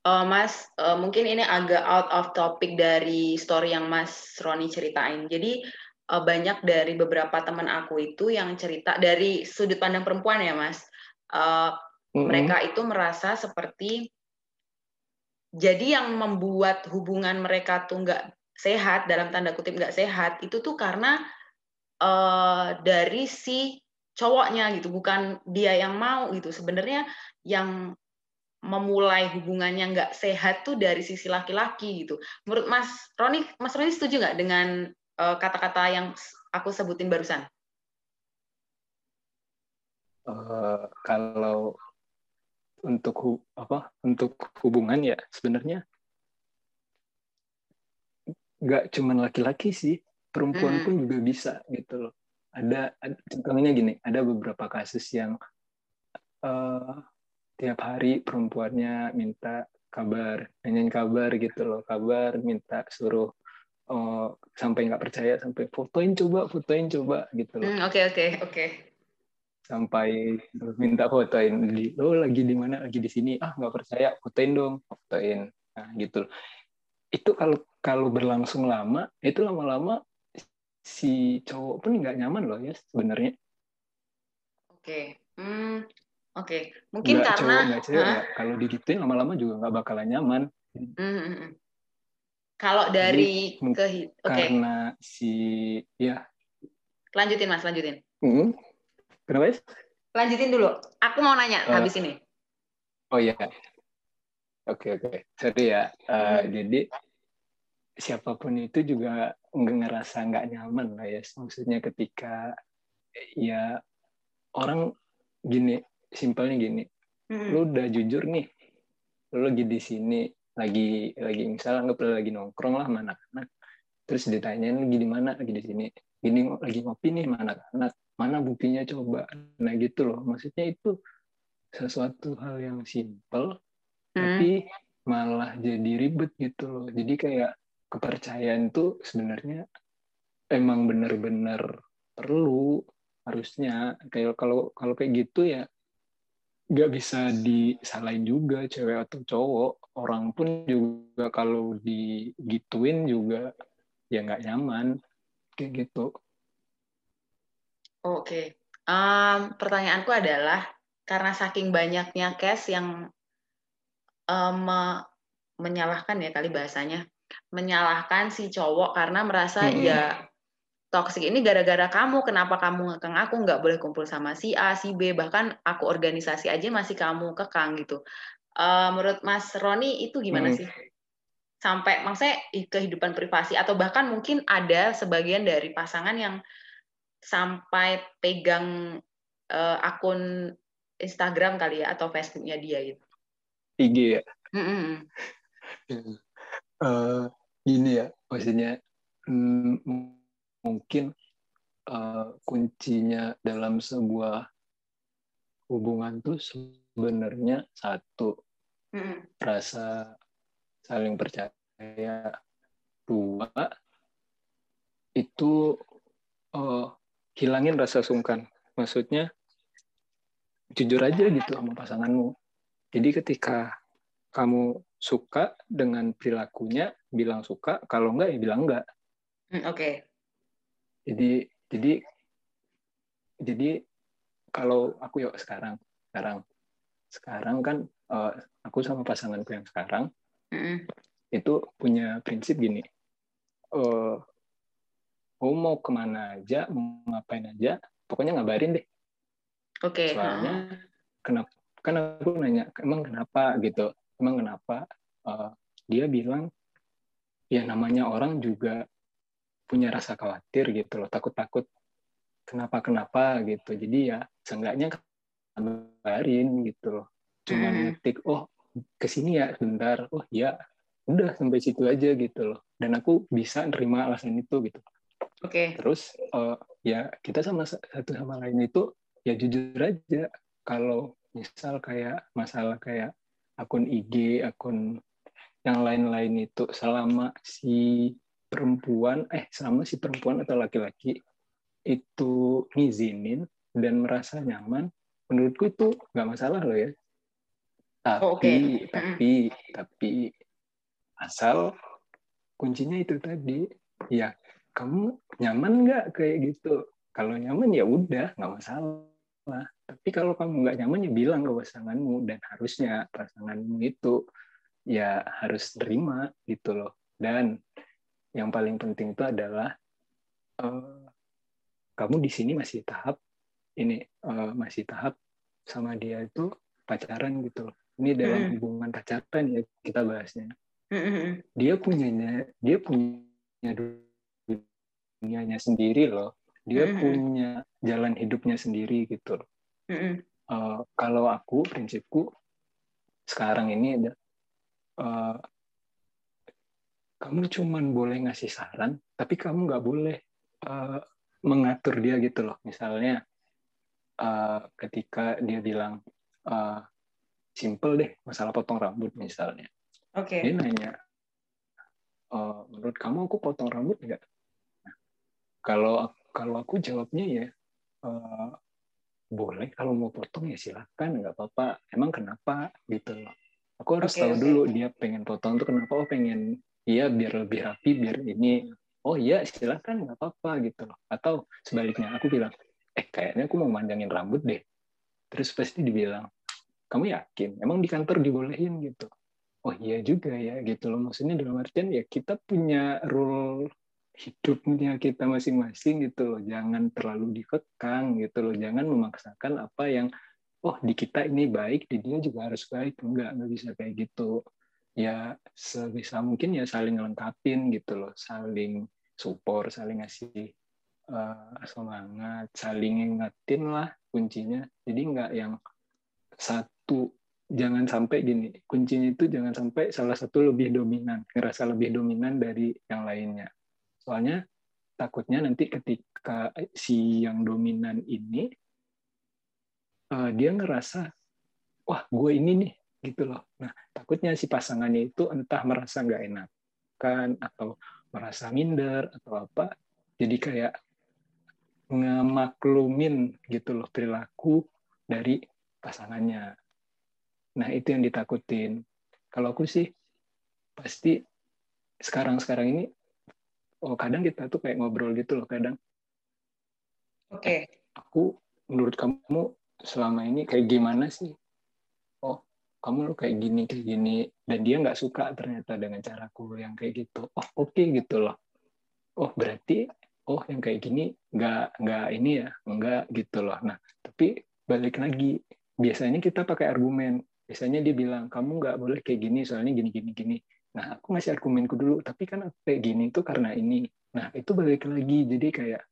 Uh, mas uh, mungkin ini agak out of topic dari story yang mas Roni ceritain. Jadi uh, banyak dari beberapa teman aku itu yang cerita dari sudut pandang perempuan ya mas. Uh, hmm Mereka itu merasa seperti jadi yang membuat hubungan mereka tuh nggak sehat dalam tanda kutip nggak sehat itu tuh karena uh, dari si cowoknya gitu bukan dia yang mau gitu. Sebenarnya yang memulai hubungannya nggak sehat tuh dari sisi laki-laki gitu menurut Mas Roni Mas Roni setuju nggak dengan kata kata-kata yang aku sebutin barusan? Uh, kalau untuk hu, apa untuk hubungan ya sebenarnya nggak cuman laki-laki sih perempuan hmm. pun juga bisa gitu loh ada, ada contohnya gini ada beberapa kasus yang uh, tiap hari perempuannya minta kabar nanyain kabar gitu loh. Kabar minta suruh uh, sampai nggak percaya sampai fotoin coba fotoin coba gitu loh. Hmm, oke oke oke. Sampai minta fotoin di lo oh, lagi di mana? Lagi di sini? Ah nggak percaya fotoin dong fotoin. Nah gitu. Itu kalau kalau berlangsung lama itu lama-lama si cowok pun nggak nyaman loh ya sebenarnya. Oke okay. hmm oke okay. mungkin nggak karena cowok, nggak cewek, ya. kalau digituin lama-lama juga nggak bakalan nyaman hmm. kalau dari Jadi, ke okay. karena si ya lanjutin mas lanjutin hmm Kenapa? Lanjutin dulu. Aku mau nanya uh, habis ini. Oh iya. Oke okay, oke. Okay. Sorry ya. Uh, hmm. Jadi siapa pun itu juga nggak ngerasa nggak nyaman lah ya maksudnya ketika ya orang gini simpelnya gini. Hmm. lu udah jujur nih lu lagi di sini lagi lagi misalnya nggak perlu lagi nongkrong lah sama anak-anak. Terus ditanyain lagi di mana? Lagi di sini. Gini lagi ngopi nih sama anak-anak. Mana buktinya coba? Nah gitu loh. Maksudnya itu sesuatu hal yang simpel hmm. tapi malah jadi ribet gitu loh. Jadi kayak kepercayaan itu sebenarnya emang benar-benar perlu harusnya. Kayak kalau kalau kayak gitu ya nggak bisa disalahin juga cewek atau cowok orang pun juga kalau digituin juga ya nggak nyaman kayak gitu. Oke, okay. um, pertanyaanku adalah karena saking banyaknya case yang um, menyalahkan ya kali bahasanya, menyalahkan si cowok karena merasa hmm. ya toxic ini gara-gara kamu, kenapa kamu ngekang aku, nggak boleh kumpul sama si A, si B, bahkan aku organisasi aja masih kamu kekang gitu. Uh, menurut Mas Roni itu gimana hmm. sih? Sampai maksudnya kehidupan privasi atau bahkan mungkin ada sebagian dari pasangan yang sampai pegang uh, akun Instagram kali ya atau Facebooknya dia gitu. IG ya. Mm -hmm. (laughs) uh, ini ya maksudnya. Mm, mungkin uh, kuncinya dalam sebuah hubungan tuh sebenarnya satu mm. rasa saling percaya. Dua itu uh, hilangin rasa sungkan. Maksudnya jujur aja gitu sama pasanganmu. Jadi ketika kamu suka dengan perilakunya bilang suka. Kalau enggak ya bilang enggak. Mm, oke. okay jadi jadi jadi kalau aku yuk sekarang sekarang sekarang kan uh, aku sama pasanganku yang sekarang mm. itu punya prinsip gini uh, oh mau ke mana aja mau ngapain aja pokoknya ngabarin deh oke okay. soalnya uh. kenapa kan aku nanya emang kenapa gitu emang kenapa uh, dia bilang ya namanya orang juga punya rasa khawatir gitu loh takut-takut kenapa kenapa gitu. Jadi ya seenggaknya kabarin gitu loh. Cuma hmm. ngetik oh ke sini ya bentar oh ya udah sampai situ aja gitu loh. Dan aku bisa nerima alasan itu gitu. Oke. Okay. terus uh, ya kita sama satu sama lain itu ya jujur aja. Kalau misal kayak masalah kayak akun IG akun yang lain-lain itu selama si perempuan eh sama si perempuan atau laki-laki itu ngizinin dan merasa nyaman menurutku itu nggak masalah loh ya. Tapi oh, okay. tapi tapi asal kuncinya itu tadi. Ya kamu nyaman nggak? Kayak gitu. Kalau nyaman ya udah nggak masalah. Tapi kalau kamu nggak nyaman ya bilang ke pasanganmu dan harusnya pasanganmu itu ya harus terima gitu loh. Dan yang paling penting itu adalah uh, kamu di sini masih tahap ini uh, masih tahap sama dia itu pacaran gitu. Ini dalam mm. hubungan pacaran ya kita bahasnya. Mm. Dia punyanya dia punya dunianya sendiri loh. Dia mm. punya jalan hidupnya sendiri gitu loh. Mm. Uh, kalau aku prinsipku sekarang ini ada uh, kamu cuman boleh ngasih saran, tapi kamu nggak boleh uh, mengatur dia gitu loh. Misalnya uh, ketika dia bilang uh, simple deh masalah potong rambut misalnya, okay. dia nanya, uh, menurut kamu aku potong rambut nggak? Nah, kalau kalau aku jawabnya ya uh, boleh kalau mau potong ya silakan nggak apa-apa. Emang kenapa gitu loh? Aku harus okay, tahu okay. dulu dia pengen potong tuh kenapa? Oh pengen iya biar lebih rapi biar ini oh iya silakan nggak apa-apa gitu loh. Atau sebaliknya aku bilang eh kayaknya aku mau manjangin rambut deh. Terus pasti dibilang kamu yakin? Emang di kantor dibolehin? Gitu. Oh iya juga ya gitu loh. Maksudnya dalam artian ya kita punya rule hidupnya kita masing-masing gitu loh. Jangan terlalu dikekang gitu loh. Jangan memaksakan apa yang oh di kita ini baik di dia juga harus baik. Enggak nggak bisa kayak gitu ya sebisa mungkin ya saling lengkapin gitu loh saling support saling ngasih uh, semangat saling ingetin lah kuncinya. Jadi nggak yang satu jangan sampai gini kuncinya itu jangan sampai salah satu lebih dominan ngerasa lebih dominan dari yang lainnya. Soalnya takutnya nanti ketika si yang dominan ini uh, dia ngerasa wah gue ini nih gitu loh nah takutnya si pasangannya itu entah merasa nggak enak kan atau merasa minder atau apa jadi kayak ngemaklumin gitu loh perilaku dari pasangannya Nah, itu yang ditakutin. Kalau aku sih pasti sekarang-sekarang ini oh kadang kita tuh kayak ngobrol gitu loh kadang. Oke. Okay. Aku menurut kamu selama ini kayak gimana sih? Oh, kamu lo kayak gini kayak gini. Dan dia nggak suka ternyata dengan caraku yang kayak gitu. Oh, oke okay, gitu loh. Oh, berarti oh yang kayak gini nggak nggak ini ya, nggak gitu loh. Nah, tapi balik lagi. Biasanya kita pakai argumen. Biasanya dia bilang kamu nggak boleh kayak gini soalnya gini gini gini. Nah aku ngasih argumenku dulu. Tapi kan aku kayak gini itu karena ini. Nah itu balik lagi. Jadi kayak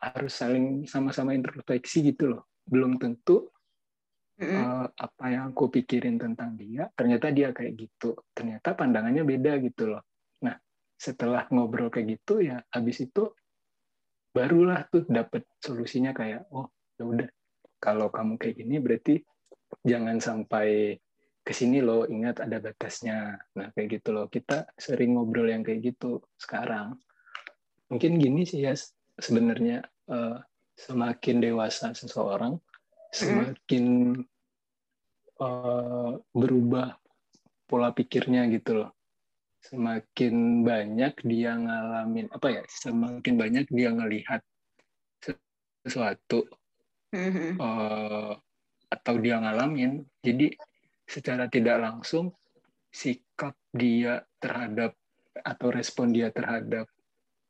harus saling sama-sama introspeksi gitu loh. Belum tentu mm-hmm. uh, apa yang aku pikirin tentang dia ternyata dia kayak gitu. Ternyata pandangannya beda gitu loh. Nah setelah ngobrol kayak gitu ya habis itu barulah tuh dapet solusinya kayak oh ya udah. Kalau kamu kayak gini berarti jangan sampai ke sini loh ingat ada batasnya. Nah kayak gitu loh. Kita sering ngobrol yang kayak gitu sekarang. Mungkin gini sih ya sebenarnya uh, semakin dewasa seseorang semakin uh, berubah pola pikirnya gitu loh. Semakin banyak dia ngalamin apa ya semakin banyak dia ngelihat sesuatu uh, atau dia ngalamin. Jadi secara tidak langsung sikap dia terhadap atau respon dia terhadap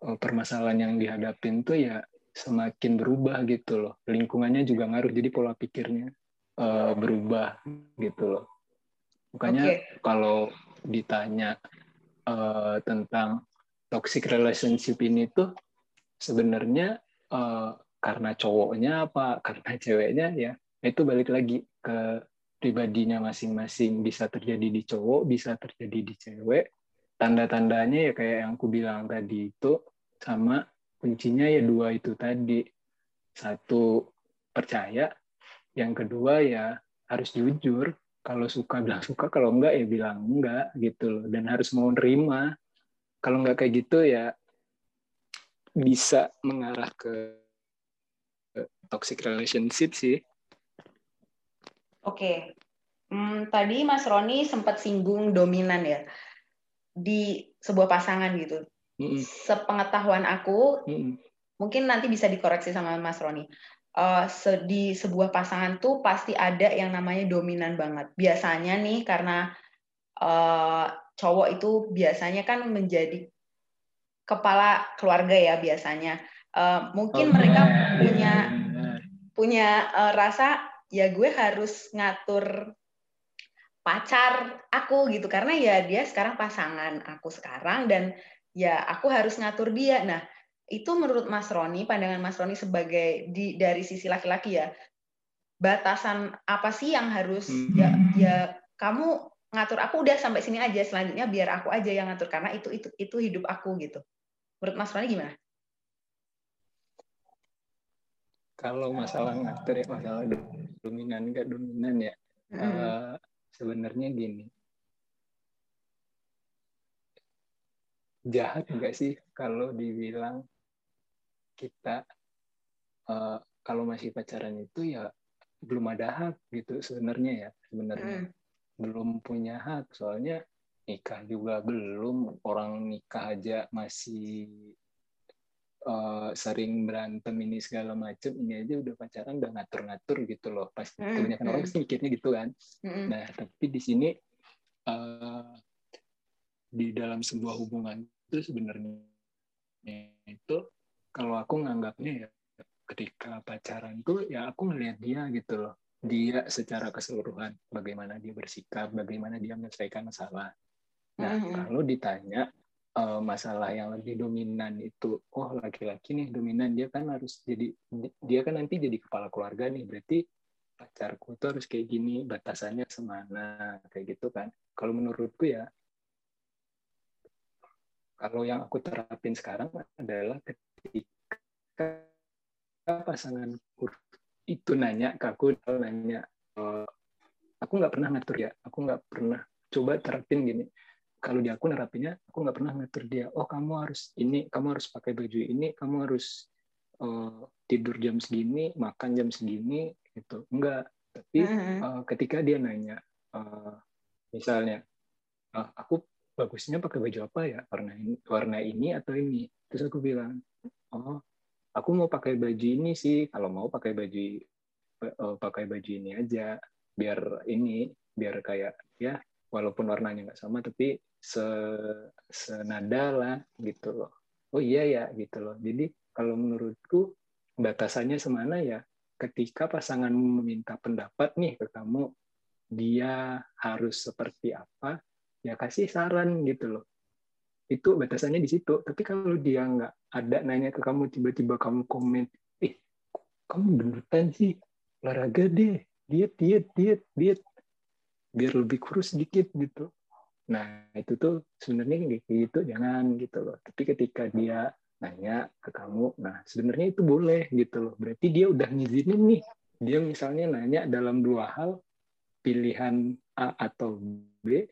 uh, permasalahan yang dihadapin tuh ya semakin berubah gitu loh. Lingkungannya juga ngaruh jadi pola pikirnya uh, berubah gitu loh. Makanya okay. kalau ditanya uh, tentang toxic relationship ini tuh sebenarnya uh, karena cowoknya apa (laughs) karena ceweknya ya itu balik lagi ke pribadinya masing-masing. Bisa terjadi di cowok bisa terjadi di cewek. Tanda-tandanya ya kayak yang aku bilang tadi itu sama kuncinya ya dua itu tadi. Satu percaya. Yang kedua ya harus jujur. Kalau suka bilang suka kalau enggak ya bilang enggak gitu loh. Dan harus mau nerima. Kalau enggak kayak gitu ya bisa mengarah ke toxic relationship sih. Oke, hmm, tadi Mas Roni sempat singgung dominan ya di sebuah pasangan gitu. Sepengetahuan aku, mm -hmm. mungkin nanti bisa dikoreksi sama Mas Roni. Uh, di sebuah pasangan tuh pasti ada yang namanya dominan banget. Biasanya nih karena uh, cowok itu biasanya kan menjadi kepala keluarga ya biasanya. Uh, mungkin oh, mereka punya punya uh, rasa ya gue harus ngatur pacar aku gitu karena ya dia sekarang pasangan aku sekarang dan ya aku harus ngatur dia. Nah, itu menurut Mas Roni, pandangan Mas Roni sebagai di dari sisi laki-laki ya, batasan apa sih yang harus hmm. ya ya kamu ngatur aku udah sampai sini aja selanjutnya biar aku aja yang ngatur karena itu itu itu hidup aku gitu. Menurut Mas Roni gimana? kalau masalah ngatur ya masalah dominan nggak dominan ya mm. uh, sebenarnya gini jahat nggak sih kalau dibilang kita uh, kalau masih pacaran itu ya belum ada hak gitu sebenarnya ya sebenarnya mm. belum punya hak soalnya nikah juga belum orang nikah aja masih uh, sering berantem ini segala macem ini aja udah pacaran udah ngatur-ngatur gitu loh pasti mm, kebanyakan mm. orang pasti mikirnya gitu kan mm. nah tapi di sini uh, di dalam sebuah hubungan itu sebenarnya. Itu kalau aku nganggapnya ya ketika pacaran itu ya aku ngelihat dia gitu loh. Dia secara keseluruhan bagaimana dia bersikap bagaimana dia menyelesaikan masalah. Nah mm -hmm. kalau ditanya uh, masalah yang lebih dominan itu oh laki-laki nih dominan dia kan harus jadi dia kan nanti jadi kepala keluarga nih. Berarti pacarku tuh harus kayak gini batasannya semana kayak gitu kan. Kalau menurutku ya kalau yang aku terapin sekarang adalah ketika pasanganku itu nanya ke aku nanya uh, aku nggak pernah ngatur ya aku nggak pernah coba terapin gini. Kalau di aku nerapinnya aku nggak pernah ngatur dia oh kamu harus ini kamu harus pakai baju ini kamu harus uh, tidur jam segini makan jam segini gitu. Enggak tapi uh, ketika dia nanya uh, misalnya uh, aku bagusnya pakai baju apa ya? Warna ini warna ini atau ini? Terus aku bilang oh aku mau pakai baju ini sih. Kalau mau pakai baju uh, pakai baju ini aja. Biar ini biar kayak ya walaupun warnanya nggak sama tapi se senada lah gitu loh. Oh iya ya gitu loh. Jadi kalau menurutku batasannya semana ya? Ketika pasanganmu meminta pendapat nih ke kamu dia harus seperti apa ya kasih saran gitu loh. Itu batasannya di situ. Tapi kalau dia nggak ada nanya ke kamu tiba-tiba kamu komen eh kamu gendutan sih. Olahraga deh. Diet diet diet diet. Biar lebih kurus sedikit gitu. Nah, itu tuh sebenarnya kayak gitu. Jangan gitu loh. Tapi ketika dia nanya ke kamu, nah sebenarnya itu boleh gitu loh. Berarti dia udah ngizinin nih. Dia misalnya nanya dalam dua hal, pilihan A atau B,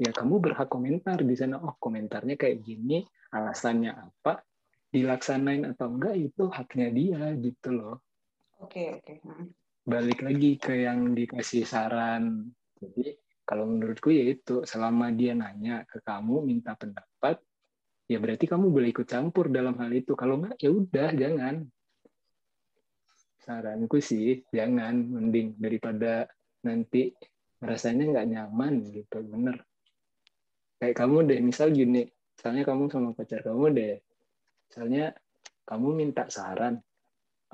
ya kamu berhak komentar di sana. Oh, komentarnya kayak gini, alasannya apa, dilaksanain atau enggak itu haknya dia gitu loh. Oke, okay, oke. Okay. Balik lagi ke yang dikasih saran. Jadi kalau menurutku ya itu selama dia nanya ke kamu minta pendapat, ya berarti kamu boleh ikut campur dalam hal itu. Kalau enggak ya udah jangan. Saranku sih jangan, mending daripada nanti rasanya nggak nyaman gitu, bener. Kayak kamu deh, misal gini, misalnya kamu sama pacar kamu deh, misalnya kamu minta saran,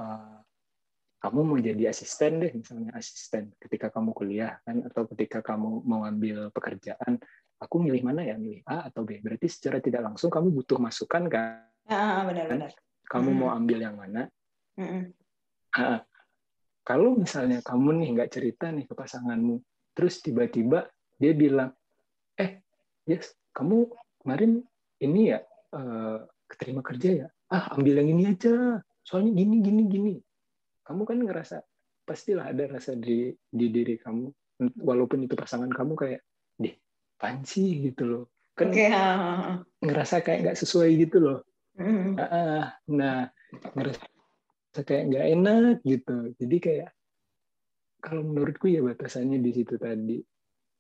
uh, kamu mau jadi asisten deh misalnya asisten ketika kamu kuliah kan atau ketika kamu mau ambil pekerjaan aku milih mana ya milih A atau B? Berarti secara tidak langsung kamu butuh masukan kan? Benar-benar kamu hmm. mau ambil yang mana? Hmm. nah, kalau misalnya kamu nih nggak cerita nih ke pasanganmu terus tiba-tiba dia bilang yes kamu kemarin ini ya uh, keterima kerja ya? Ah ambil yang ini aja. Soalnya gini gini gini. Kamu kan ngerasa pastilah ada rasa di di diri kamu. Walaupun itu pasangan kamu kayak deh panci gitu loh. Kan okay. ngerasa kayak nggak sesuai gitu loh. Mm. nah ngerasa kayak nggak enak gitu. Jadi kayak kalau menurutku ya batasannya di situ tadi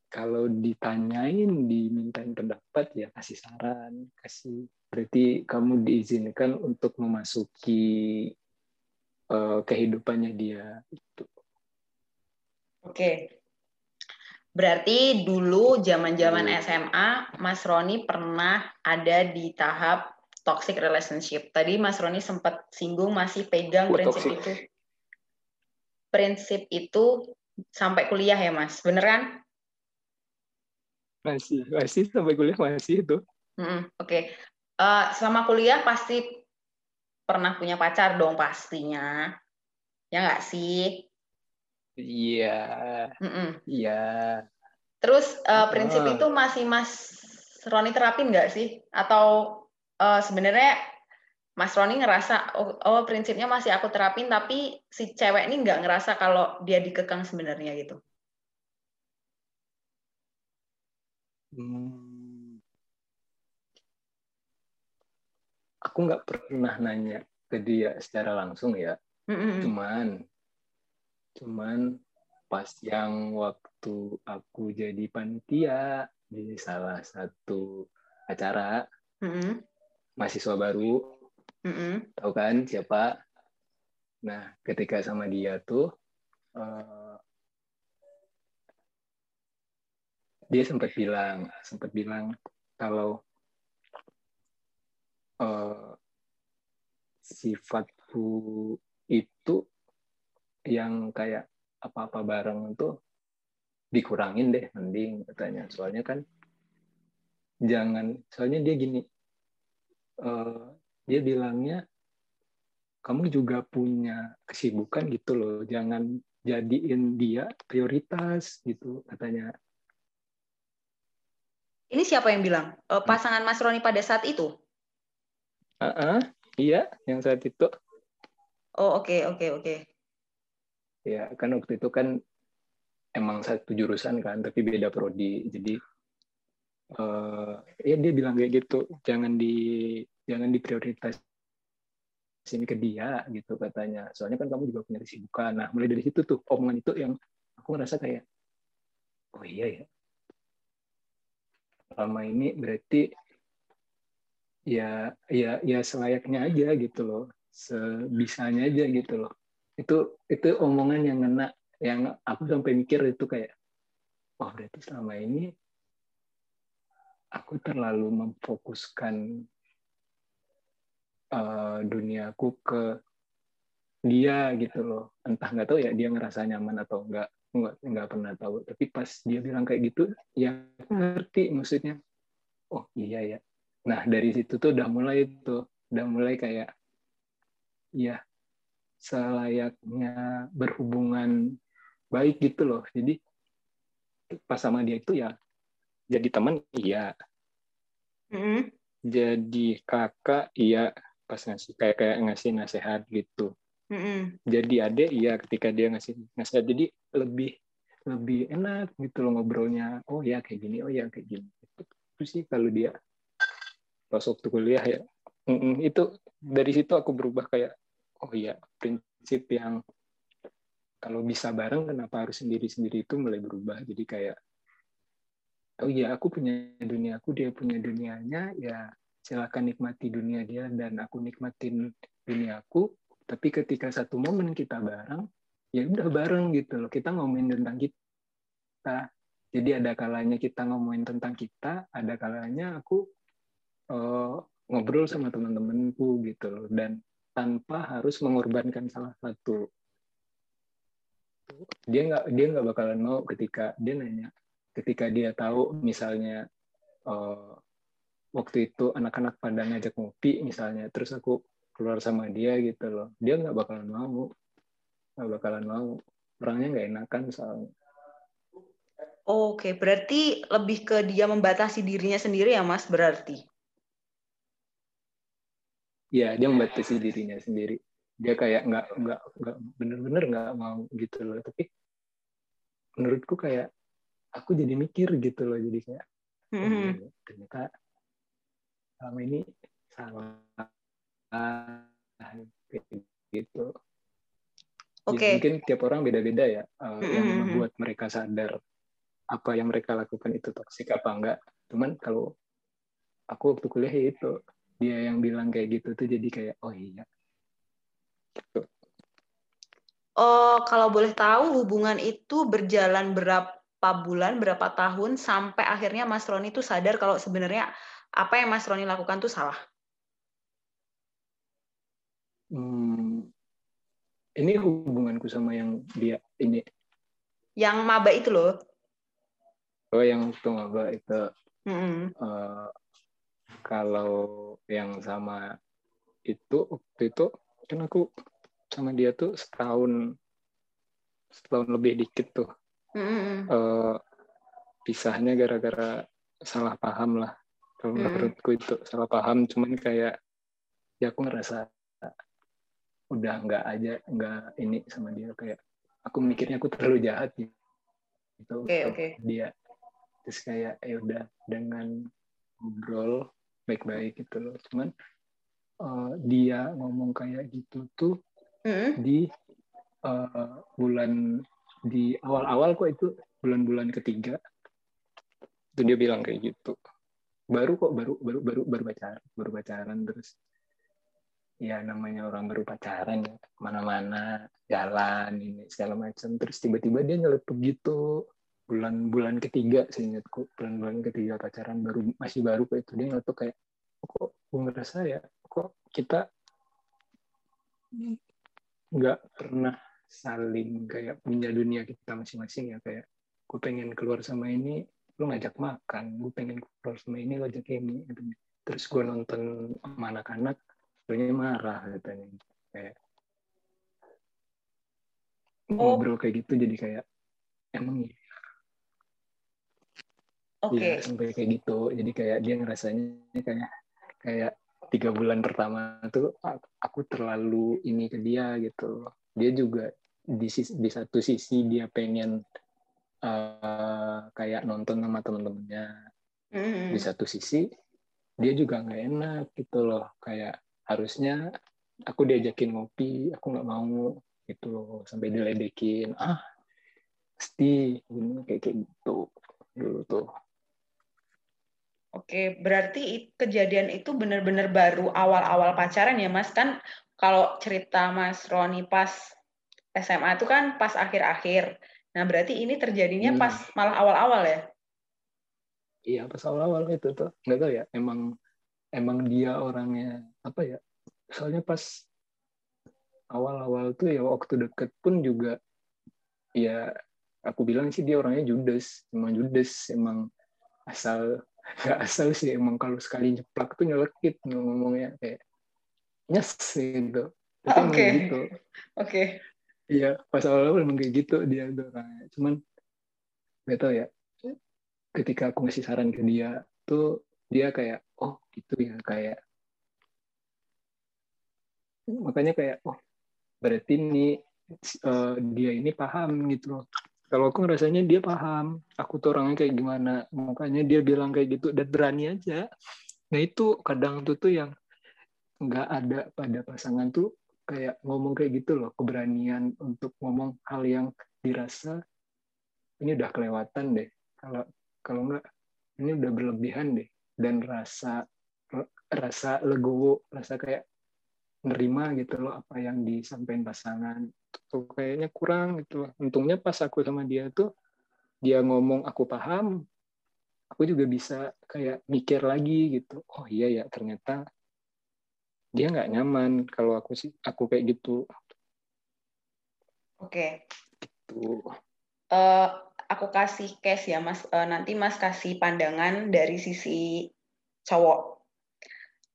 kalau ditanyain dimintain pendapat ya kasih saran kasih berarti kamu diizinkan untuk memasuki uh, kehidupannya dia itu. Oke. Berarti dulu zaman-zaman SMA Mas Roni pernah ada di tahap toxic relationship. Tadi Mas Roni sempat singgung masih pegang oh, prinsip toxic. itu. Prinsip itu sampai kuliah ya, Mas. Bener kan? Masih, masih sampai kuliah masih itu. Mm -hmm. Oke. Okay. Uh, eh, selama kuliah pasti pernah punya pacar dong pastinya. Ya nggak sih? Iya. Iya. Terus uh, prinsip oh. itu masih Mas Roni terapin nggak sih? Atau uh, sebenarnya Mas Roni ngerasa oh, oh prinsipnya masih aku terapin tapi si cewek ini nggak ngerasa kalau dia dikekang sebenarnya gitu. Hmm. aku nggak pernah nanya ke dia secara langsung ya mm-hmm. cuman cuman pas yang waktu aku jadi panitia di salah satu acara mm-hmm. mahasiswa baru mm-hmm. tahu kan siapa nah ketika sama dia tuh uh, dia sempat bilang sempat bilang kalau uh, sifatku itu yang kayak apa-apa bareng itu dikurangin deh mending katanya. Soalnya kan jangan soalnya dia gini uh, dia bilangnya kamu juga punya kesibukan gitu loh jangan jadiin dia prioritas gitu katanya ini siapa yang bilang? Uh, pasangan Mas Roni pada saat itu? Uh -uh, iya yang saat itu. Oh oke okay, oke okay, oke. Okay. ya kan waktu itu kan emang satu jurusan kan tapi beda prodi. Jadi uh, ya dia bilang kayak gitu jangan di jangan diprioritas sini ke dia gitu katanya. Soalnya kan kamu juga punya kesibukan. Nah mulai dari situ tuh omongan itu yang aku ngerasa kayak oh iya ya lama ini berarti ya ya ya selayaknya aja gitu loh. Sebisanya aja gitu loh. Itu itu omongan yang ngena yang aku sampai mikir itu kayak oh berarti selama ini aku terlalu memfokuskan uh, duniaku ke dia gitu loh. Entah nggak tahu ya dia ngerasa nyaman atau enggak nggak nggak pernah tahu. Tapi pas dia bilang kayak gitu ya ngerti maksudnya. Oh iya ya. Nah dari situ tuh udah mulai tuh. Udah mulai kayak ya selayaknya berhubungan baik gitu loh. Jadi pas sama dia itu ya jadi teman iya. Mm -hmm. jadi kakak iya. Pas ngasih kayak kayak ngasih nasihat gitu. Mm-hmm. jadi adek iya. Ketika dia ngasih nasihat jadi lebih lebih enak gitu loh ngobrolnya. Oh ya kayak gini oh ya kayak gini. Itu sih kalau dia pas waktu kuliah ya. Mm itu dari situ aku berubah kayak oh iya prinsip yang kalau bisa bareng kenapa harus sendiri-sendiri itu mulai berubah. Jadi kayak oh iya aku punya dunia aku dia punya dunianya ya silakan nikmati dunia dia dan aku nikmatin dunia aku. Tapi ketika satu momen kita bareng ya udah bareng gitu loh. Kita ngomongin tentang kita. Jadi ada kalanya kita ngomongin tentang kita ada kalanya aku uh, ngobrol sama teman-temanku gitu loh. Dan tanpa harus mengorbankan salah satu. Dia nggak dia nggak bakalan mau ketika dia nanya ketika dia tahu misalnya uh, waktu itu anak-anak pada ngajak ngopi misalnya terus aku keluar sama dia gitu loh. Dia nggak bakalan mau nggak bakalan mau orangnya nggak enakan soalnya Oke, berarti lebih ke dia membatasi dirinya sendiri ya, Mas? Berarti? Iya, dia membatasi dirinya sendiri. Dia kayak nggak nggak nggak bener-bener nggak mau gitu loh. Tapi menurutku kayak aku jadi mikir gitu loh. Jadi kayak mm -hmm. ternyata selama ini salah gitu. Oke. Okay. mungkin tiap orang beda-beda ya uh, mm-hmm. yang membuat mereka sadar apa yang mereka lakukan itu toksik apa enggak. Cuman kalau aku waktu kuliah ya itu dia yang bilang kayak gitu tuh jadi kayak oh iya. Gitu. Oh, kalau boleh tahu hubungan itu berjalan berapa bulan, berapa tahun sampai akhirnya Mas Roni itu sadar kalau sebenarnya apa yang Mas Roni lakukan tuh salah? Hmm, ini hubunganku sama yang dia ini. Yang maba itu loh. Oh, yang waktu maba itu. Mm -hmm. uh, kalau yang sama itu waktu itu kan aku sama dia tuh setahun setahun lebih dikit tuh. Mm -hmm. uh, pisahnya gara-gara salah paham lah kalau hmm. menurutku itu salah paham cuman kayak ya aku ngerasa udah nggak aja nggak ini sama dia kayak aku mikirnya aku terlalu jahat gitu. Okay, okay. dia. Terus kayak ya udah dengan ngobrol baik-baik gitu loh. Cuman uh, dia ngomong kayak gitu tuh mm. di uh, bulan di awal-awal kok itu bulan-bulan ketiga itu dia bilang kayak gitu. Baru kok baru baru baru baru pacaran baru pacaran terus ya namanya orang baru pacaran ya mana-mana jalan ini segala macam. Terus tiba-tiba dia nyeletuk gitu. Bulan-bulan ketiga saya ingatku. Bulan-bulan ketiga pacaran baru masih baru kayak itu. Dia nyeletuk kayak kok gue ngerasa ya kok kita nggak pernah saling kayak punya dunia kita masing-masing ya? Kayak gue pengen keluar sama ini lu ngajak makan. Gue pengen keluar sama ini lo ajak ini. Terus gue nonton anak-anak gue marah katanya kayak Oh. ngobrol kayak gitu jadi kayak emang ya Oke. Iya, sampai kayak gitu jadi kayak dia ngerasanya kayak kayak tiga bulan pertama tuh aku terlalu ini ke dia gitu dia juga di sis- di satu sisi dia pengen eh, kayak nonton sama temen-temennya Mm-mm. di satu sisi dia juga nggak enak gitu loh kayak harusnya aku diajakin ngopi aku nggak mau gitu loh sampai diledekin ah pasti kayak kayak gitu dulu tuh Oke, berarti kejadian itu benar-benar baru awal-awal pacaran ya, Mas? Kan kalau cerita Mas Roni pas SMA itu kan pas akhir-akhir. Nah, berarti ini terjadinya Hmm. pas malah awal-awal ya? iya pas awal-awal itu tuh nggak tahu ya emang emang dia orangnya apa ya soalnya pas awal-awal tuh ya waktu deket pun juga ya aku bilang sih dia orangnya judes emang judes emang asal (laughs) nggak asal sih emang kalau sekali nyeplak tuh nyelekit ngomongnya kayak nyes gitu tapi emang Oke. gitu Oke. iya pas awal-awal emang kayak gitu dia tuh orangnya cuman nggak tahu ya ketika aku ngasih saran ke dia tuh dia kayak oh gitu ya kayak makanya kayak oh berarti ini eh, dia ini paham gitu loh. Kalau aku ngerasanya dia paham aku tuh orangnya kayak gimana makanya dia bilang kayak gitu dan berani aja. Nah itu kadang tuh tuh yang nggak ada pada pasangan tuh kayak ngomong kayak gitu loh keberanian untuk ngomong hal yang dirasa ini udah kelewatan deh kalau kalau nggak ini udah berlebihan deh dan rasa rasa legowo rasa kayak nerima gitu loh apa yang disampaikan pasangan. Tuh kayaknya kurang gitu loh. untungnya pas aku sama dia tuh dia ngomong aku paham. Aku juga bisa kayak mikir lagi gitu. Oh iya ya ternyata dia nggak nyaman kalau aku sih aku kayak gitu. Oke. tuh. Eh, aku kasih case ya, Mas. Eh, nanti Mas kasih pandangan dari sisi cowok.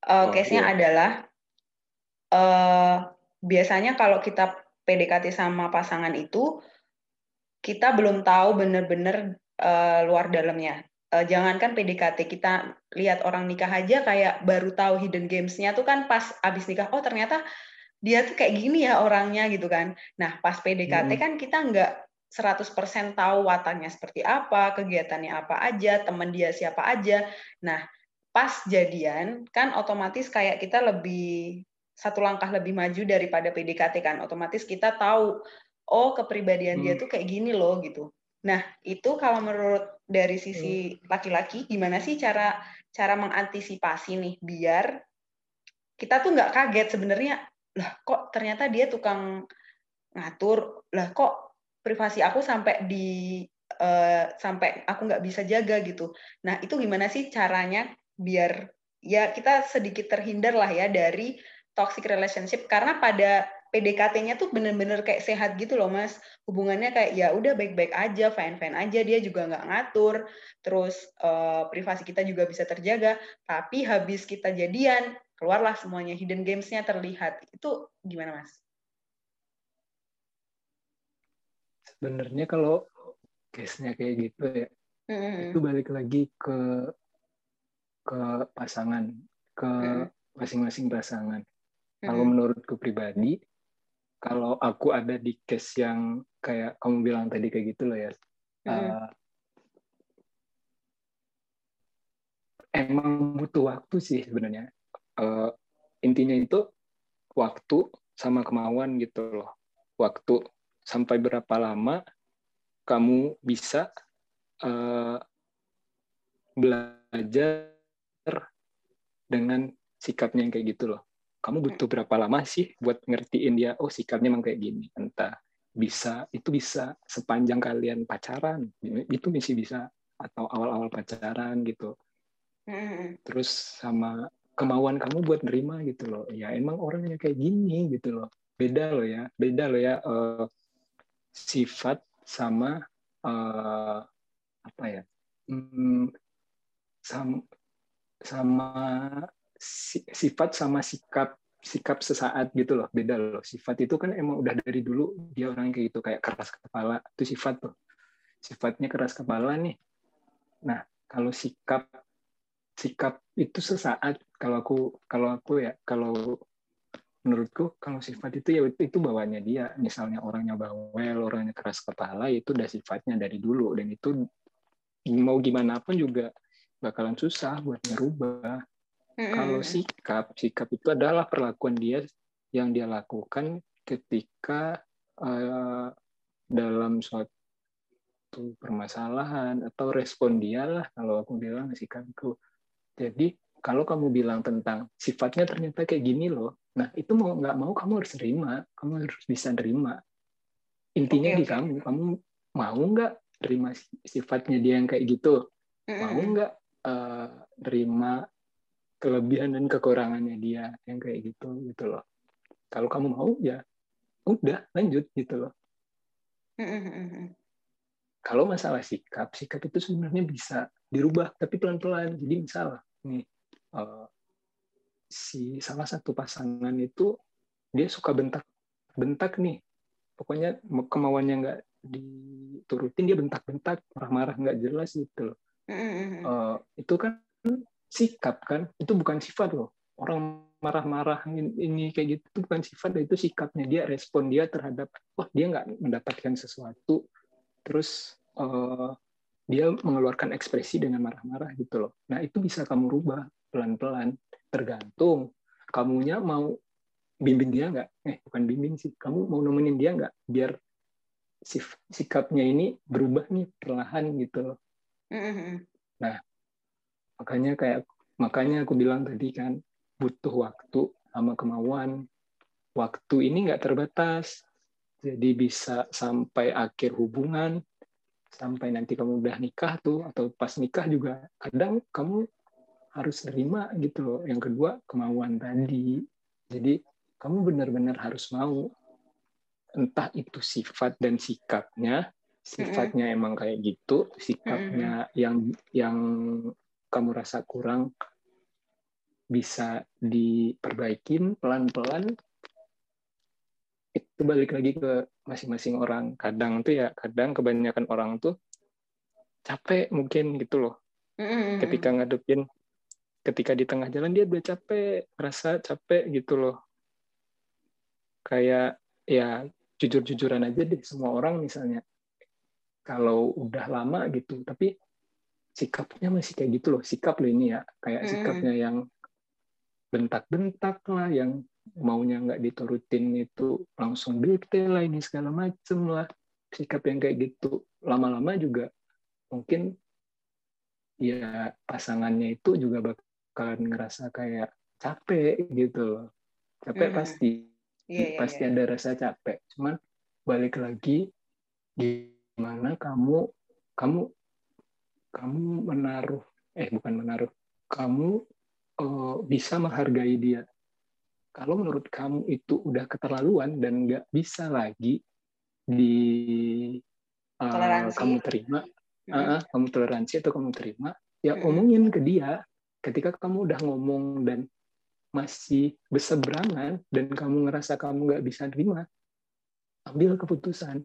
Eh, Oh, case-nya iya. adalah eh, biasanya kalau kita PDKT sama pasangan itu kita belum tahu benar-benar eh, luar dalamnya. Eh, jangankan PDKT, kita lihat orang nikah aja kayak baru tahu hidden games-nya tuh kan pas abis nikah, oh ternyata dia tuh kayak gini ya orangnya gitu kan. Nah, pas PDKT Mm-mm. kan kita nggak 100% tahu wataknya seperti apa, kegiatannya apa aja, teman dia siapa aja. Nah, pas jadian kan otomatis kayak kita lebih satu langkah lebih maju daripada PDKT kan. Otomatis kita tahu oh kepribadian dia Hmm. tuh kayak gini loh gitu. Nah, itu kalau menurut dari sisi laki-laki gimana sih cara cara mengantisipasi nih biar kita tuh nggak kaget sebenarnya lah kok ternyata dia tukang ngatur lah kok privasi aku sampai di eh, sampai aku nggak bisa jaga gitu. Nah itu gimana sih caranya biar ya kita sedikit terhindar lah ya dari toxic relationship? Karena pada PDKT-nya tuh bener-bener kayak sehat gitu loh mas. Hubungannya kayak ya udah baik-baik aja fine-fine aja dia juga nggak ngatur. Terus eh, privasi kita juga bisa terjaga. Tapi habis kita jadian keluarlah semuanya hidden games-nya terlihat. Itu gimana mas? Sebenarnya kalau case-nya kayak gitu ya Hmm. itu balik lagi ke ke pasangan ke Mm. masing-masing pasangan Hmm. kalau menurutku pribadi kalau aku ada di case yang kayak kamu bilang tadi kayak gitu loh ya Hmm. uh, emang butuh waktu sih sebenarnya Uh, intinya itu waktu sama kemauan gitu loh waktu sampai berapa lama kamu bisa uh, belajar dengan sikapnya yang kayak gitu loh? Kamu butuh berapa lama sih buat ngertiin dia oh sikapnya emang kayak gini entah bisa itu bisa sepanjang kalian pacaran itu masih bisa atau awal-awal pacaran gitu. Hmm. terus sama kemauan kamu buat nerima gitu loh ya emang orangnya kayak gini gitu loh. Beda loh ya beda loh ya eh, sifat sama eh, apa ya hmm, sam- sama sifat sama sikap sikap sesaat gitu loh beda loh. Sifat itu kan emang udah dari dulu dia orang kayak gitu kayak keras kepala. Itu sifat tuh. Sifatnya keras kepala nih. Nah kalau sikap sikap itu sesaat kalau aku kalau aku ya kalau menurutku kalau sifat itu ya itu, itu bawaannya dia. Misalnya orangnya bawel orangnya keras kepala itu udah sifatnya dari dulu. Dan itu mau gimana pun juga bakalan susah buat ngerubah. Kalau sikap, sikap itu adalah perlakuan dia yang dia lakukan ketika uh, dalam suatu permasalahan atau respon dia lah kalau aku bilang sikapku. Jadi kalau kamu bilang tentang sifatnya ternyata kayak gini loh, nah itu mau nggak mau kamu harus terima, kamu harus bisa terima. Intinya okay, di okay. kamu, kamu mau nggak terima sifatnya dia yang kayak gitu, mau nggak uh, terima kelebihan dan kekurangannya dia yang kayak gitu gitu loh. Kalau kamu mau ya udah lanjut gitu loh. Kalau masalah sikap sikap itu sebenarnya bisa dirubah tapi pelan-pelan. Jadi misalnya nih uh, si salah satu pasangan itu dia suka bentak-bentak nih. Pokoknya kemauannya nggak diturutin dia bentak-bentak marah-marah nggak jelas gitu loh. Uh, itu kan sikap kan? Itu bukan sifat loh. Orang marah-marah ini kayak gitu itu bukan sifat itu sikapnya. Dia respon dia terhadap wah dia nggak mendapatkan sesuatu. Terus uh, dia mengeluarkan ekspresi dengan marah-marah gitu loh. Nah itu bisa kamu rubah pelan-pelan. Tergantung kamunya mau bimbing dia nggak? Eh bukan bimbing sih. Kamu mau nemenin dia nggak? Biar sif sikapnya ini berubah nih perlahan gitu loh. Mm-hmm. nah makanya kayak makanya aku bilang tadi kan butuh waktu sama kemauan. Waktu ini nggak terbatas. Jadi bisa sampai akhir hubungan sampai nanti kamu udah nikah tuh atau pas nikah juga kadang kamu harus terima gitu loh. Yang kedua kemauan tadi. Jadi kamu benar-benar harus mau. Entah itu sifat dan sikapnya. Sifatnya mm -hmm. emang kayak gitu. Sikapnya mm -hmm. yang yang kamu rasa kurang bisa diperbaikin pelan-pelan. Itu balik lagi ke masing-masing orang. Kadang tuh ya kadang kebanyakan orang tuh capek mungkin gitu loh. Mm-hmm. ketika ngadepin ketika di tengah jalan dia udah capek rasa capek gitu loh. Kayak ya jujur-jujuran aja deh semua orang misalnya. Kalau udah lama gitu tapi sikapnya masih kayak gitu loh. Sikap loh ini ya kayak sikapnya yang bentak-bentak lah yang maunya nggak diturutin itu langsung detail lah ini segala macem lah. Sikap yang kayak gitu. Lama-lama juga mungkin ya pasangannya itu juga bakalan ngerasa kayak capek gitu loh capek hmm. pasti yeah, yeah, pasti yeah. ada rasa capek cuman balik lagi gimana kamu kamu kamu menaruh eh bukan menaruh kamu uh, bisa menghargai dia kalau menurut kamu itu udah keterlaluan dan nggak bisa lagi di uh, kamu terima hmm. uh, kamu toleransi atau kamu terima ya hmm. omongin ke dia ketika kamu udah ngomong dan masih berseberangan dan kamu ngerasa kamu nggak bisa terima ambil keputusan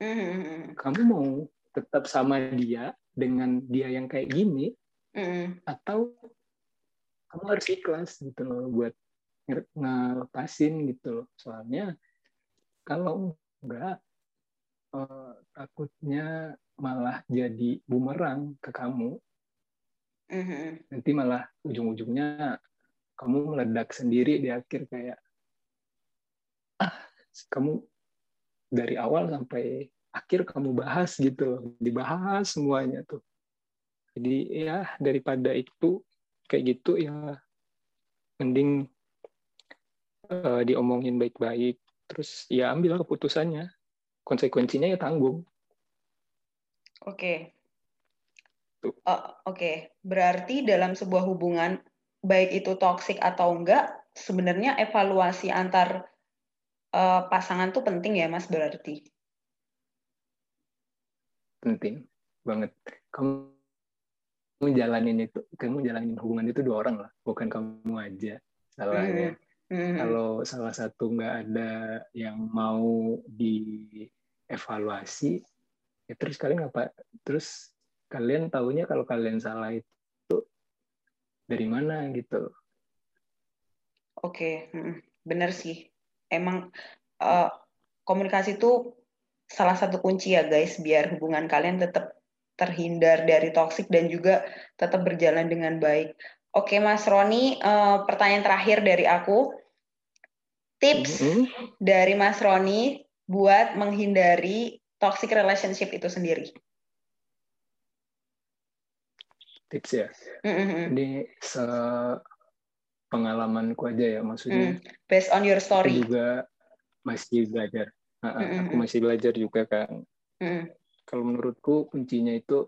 hmm. kamu mau tetap sama dia dengan dia yang kayak gini mm. atau kamu harus ikhlas gitu loh buat ngelepasin gitu loh soalnya kalau enggak uh, takutnya malah jadi bumerang ke kamu mm-hmm. nanti malah ujung-ujungnya kamu meledak sendiri di akhir kayak ah kamu dari awal sampai akhir kamu bahas gitu dibahas semuanya tuh. Jadi ya daripada itu kayak gitu ya mending uh, diomongin baik-baik. Terus ya ambil keputusannya. Konsekuensinya ya tanggung. Oke. okay. Uh, oke okay. berarti dalam sebuah hubungan baik itu toksik atau enggak sebenarnya evaluasi antar uh, pasangan tuh penting ya mas berarti penting banget. Kamu jalanin itu kamu jalanin hubungan itu dua orang lah bukan kamu aja salahnya mm-hmm. kalau salah satu nggak ada yang mau dievaluasi ya terus kalian apa terus kalian tahunya kalau kalian salah itu dari mana gitu oke benar sih emang uh, komunikasi itu salah satu kunci ya guys biar hubungan kalian tetap terhindar dari toksik dan juga tetap berjalan dengan baik. Oke Mas Roni, uh, pertanyaan terakhir dari aku. Tips mm -hmm. dari Mas Roni buat menghindari toxic relationship itu sendiri. Tips ya. Mm -hmm. Ini se pengalamanku aja ya maksudnya. Mm. Based on your story. Aku juga masih belajar. Mm -hmm. Aku masih belajar juga kan. Mm. Kalau menurutku kuncinya itu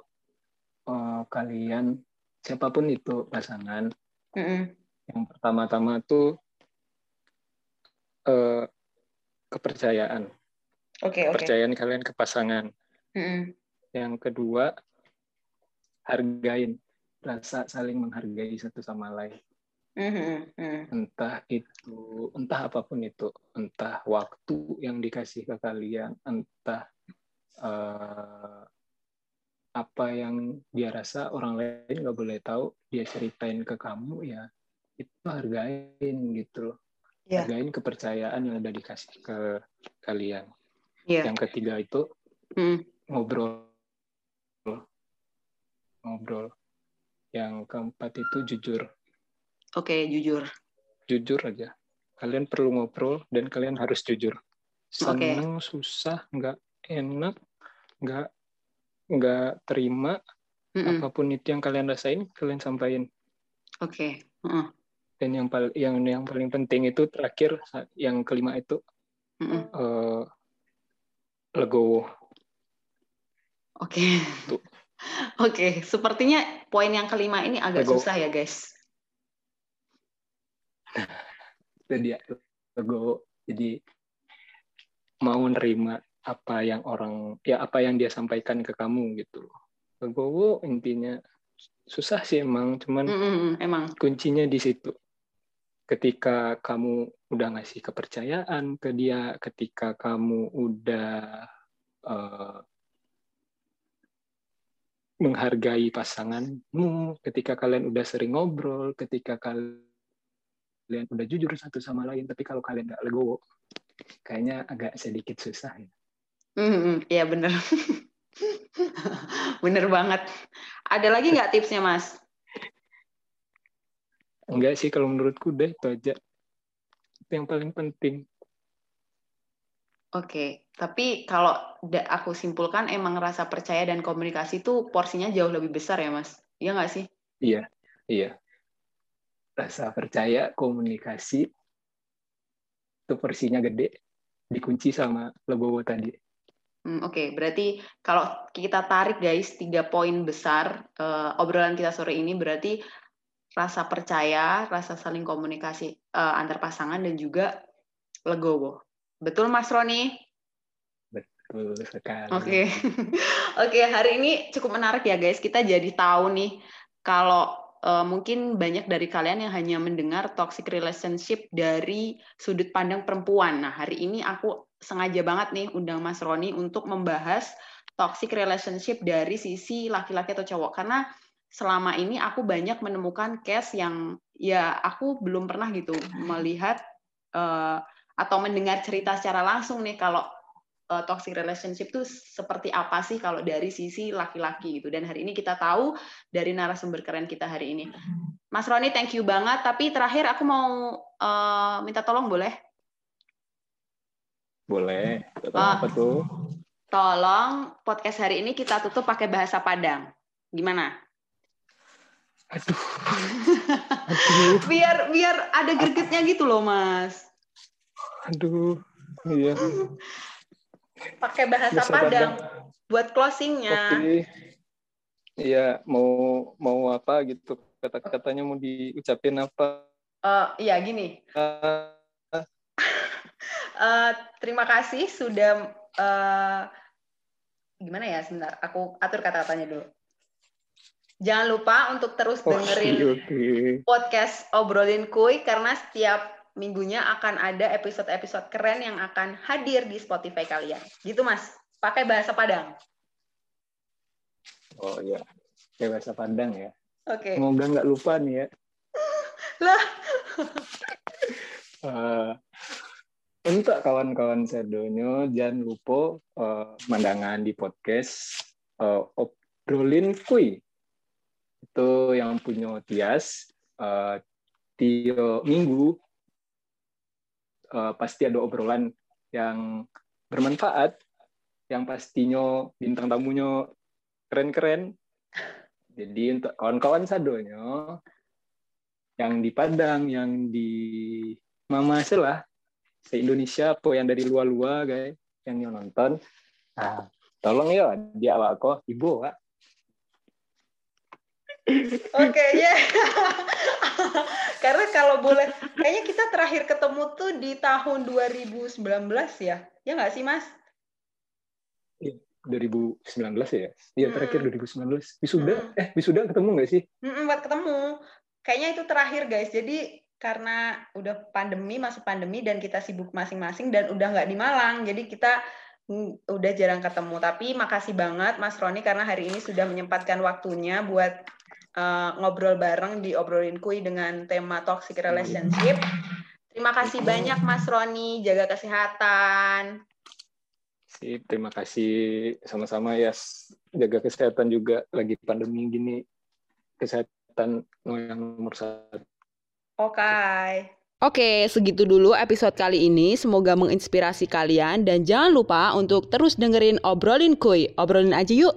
uh, kalian siapa pun itu pasangan. Mm -hmm. Yang pertama-tama tuh uh, kepercayaan. Okay, kepercayaan okay. kalian ke pasangan. Mm -hmm. Yang kedua hargain rasa saling menghargai satu sama lain. Mm-hmm. Entah itu, entah apa pun itu, entah waktu yang dikasih ke kalian, entah uh, apa yang dia rasa orang lain nggak boleh tahu, dia ceritain ke kamu ya itu hargain gitu loh. Yeah. Hargain kepercayaan yang udah dikasih ke kalian. Yeah. Yang ketiga itu mm. ngobrol, ngobrol. Yang keempat itu jujur Oke, okay, jujur. Jujur aja. Kalian perlu ngobrol dan kalian harus jujur. Senang, okay. susah, nggak enak, nggak nggak terima, mm -mm. apa pun itu yang kalian rasain, kalian sampaikan. Oke. Okay. Uh. Dan yang paling yang yang paling penting itu terakhir yang kelima itu mm -mm. Uh, legowo. Oke. Okay. (laughs) Oke, okay. sepertinya poin yang kelima ini agak legowo. susah ya, guys (laughs) itu dia jadi mau nerima apa yang orang ya apa yang dia sampaikan ke kamu gitu gue intinya susah sih emang cuman mm -hmm, emang kuncinya di situ ketika kamu udah ngasih kepercayaan ke dia ketika kamu udah uh, menghargai pasanganmu ketika kalian udah sering ngobrol ketika kalian udah jujur satu sama lain tapi kalau kalian nggak legowo kayaknya agak sedikit susah ya. Mm, iya bener. (laughs) Bener banget. Ada lagi nggak tipsnya mas? Enggak sih kalau menurutku deh itu aja. Itu yang paling penting Oke, tapi kalau aku simpulkan emang rasa percaya dan komunikasi itu porsinya jauh lebih besar ya, Mas? Iya nggak sih? Iya, iya rasa percaya komunikasi itu porsinya gede dikunci sama Lebowo tadi. Hmm, Oke, okay. berarti kalau kita tarik guys tiga poin besar uh, obrolan kita sore ini berarti rasa percaya, rasa saling komunikasi uh, antar pasangan dan juga legowo. Betul Mas Roni? Betul sekali. Oke, okay. (laughs) oke okay, hari ini cukup menarik ya guys. Kita jadi tahu nih kalau uh, mungkin banyak dari kalian yang hanya mendengar toxic relationship dari sudut pandang perempuan. Nah, hari ini aku sengaja banget nih undang Mas Roni untuk membahas toxic relationship dari sisi laki-laki atau cowok karena selama ini aku banyak menemukan case yang ya aku belum pernah gitu melihat uh, atau mendengar cerita secara langsung nih kalau uh, toxic relationship itu seperti apa sih kalau dari sisi laki-laki gitu. Dan hari ini kita tahu dari narasumber keren kita hari ini. Mas Roni, thank you banget. Tapi terakhir aku mau uh, minta tolong boleh? Boleh. uh, apa tuh? Tolong podcast hari ini kita tutup pakai bahasa Padang. Gimana? Aduh. Aduh. (laughs) biar biar ada gregetnya gitu loh, Mas. Aduh. Iya pakai bahasa, bahasa Padang. Buat closingnya. Oke. Iya, mau mau apa gitu kata-katanya mau diucapin apa? Uh, iya gini. Uh, uh, (laughs) terima kasih sudah uh, gimana ya sebentar aku atur kata-katanya dulu. Jangan lupa untuk terus dengerin okay, okay. podcast Obrolin Kuy karena setiap minggunya akan ada episode-episode keren yang akan hadir di Spotify kalian. Gitu Mas, pakai bahasa Padang. Oh iya, pakai bahasa Padang ya. Oke. Okay. Semoga nggak lupa nih ya. (laughs) lah. uh, (laughs) untuk kawan-kawan sedonyo jangan lupa uh, mandangan di podcast uh, Obrolin Kuy itu yang punya Tias uh, tiap minggu uh, pasti ada obrolan yang bermanfaat yang pastinya bintang tamunya keren-keren. Jadi untuk kawan-kawan sadonya yang di Padang yang di Mama lah se Indonesia apa yang dari luar-luar guys yang nonton nah, tolong ya dia awak kok ibu kak Oke, okay, ya. Yeah. (laughs) Karena kalau boleh, kayaknya kita terakhir ketemu tuh di tahun 2019 ya. Ya nggak sih, Mas? Iya, 2019 ya? Iya, terakhir 2019. Wisuda, hmm. eh wisuda ketemu nggak sih? Hmm, buat ketemu. Kayaknya itu terakhir, guys. Jadi karena udah pandemi, masuk pandemi, dan kita sibuk masing-masing, dan udah nggak di Malang. Jadi kita udah jarang ketemu. Tapi makasih banget Mas Roni karena hari ini sudah menyempatkan waktunya buat uh, ngobrol bareng di obrolin kui dengan tema toxic relationship. Terima kasih banyak Mas Roni, jaga kesehatan. Sip, terima kasih sama-sama ya. Jaga kesehatan juga lagi pandemi gini. Kesehatan yang nomor satu. Oke. Okay. Oke, segitu dulu episode kali ini. Semoga menginspirasi kalian dan jangan lupa untuk terus dengerin obrolin kuy. Obrolin aja yuk.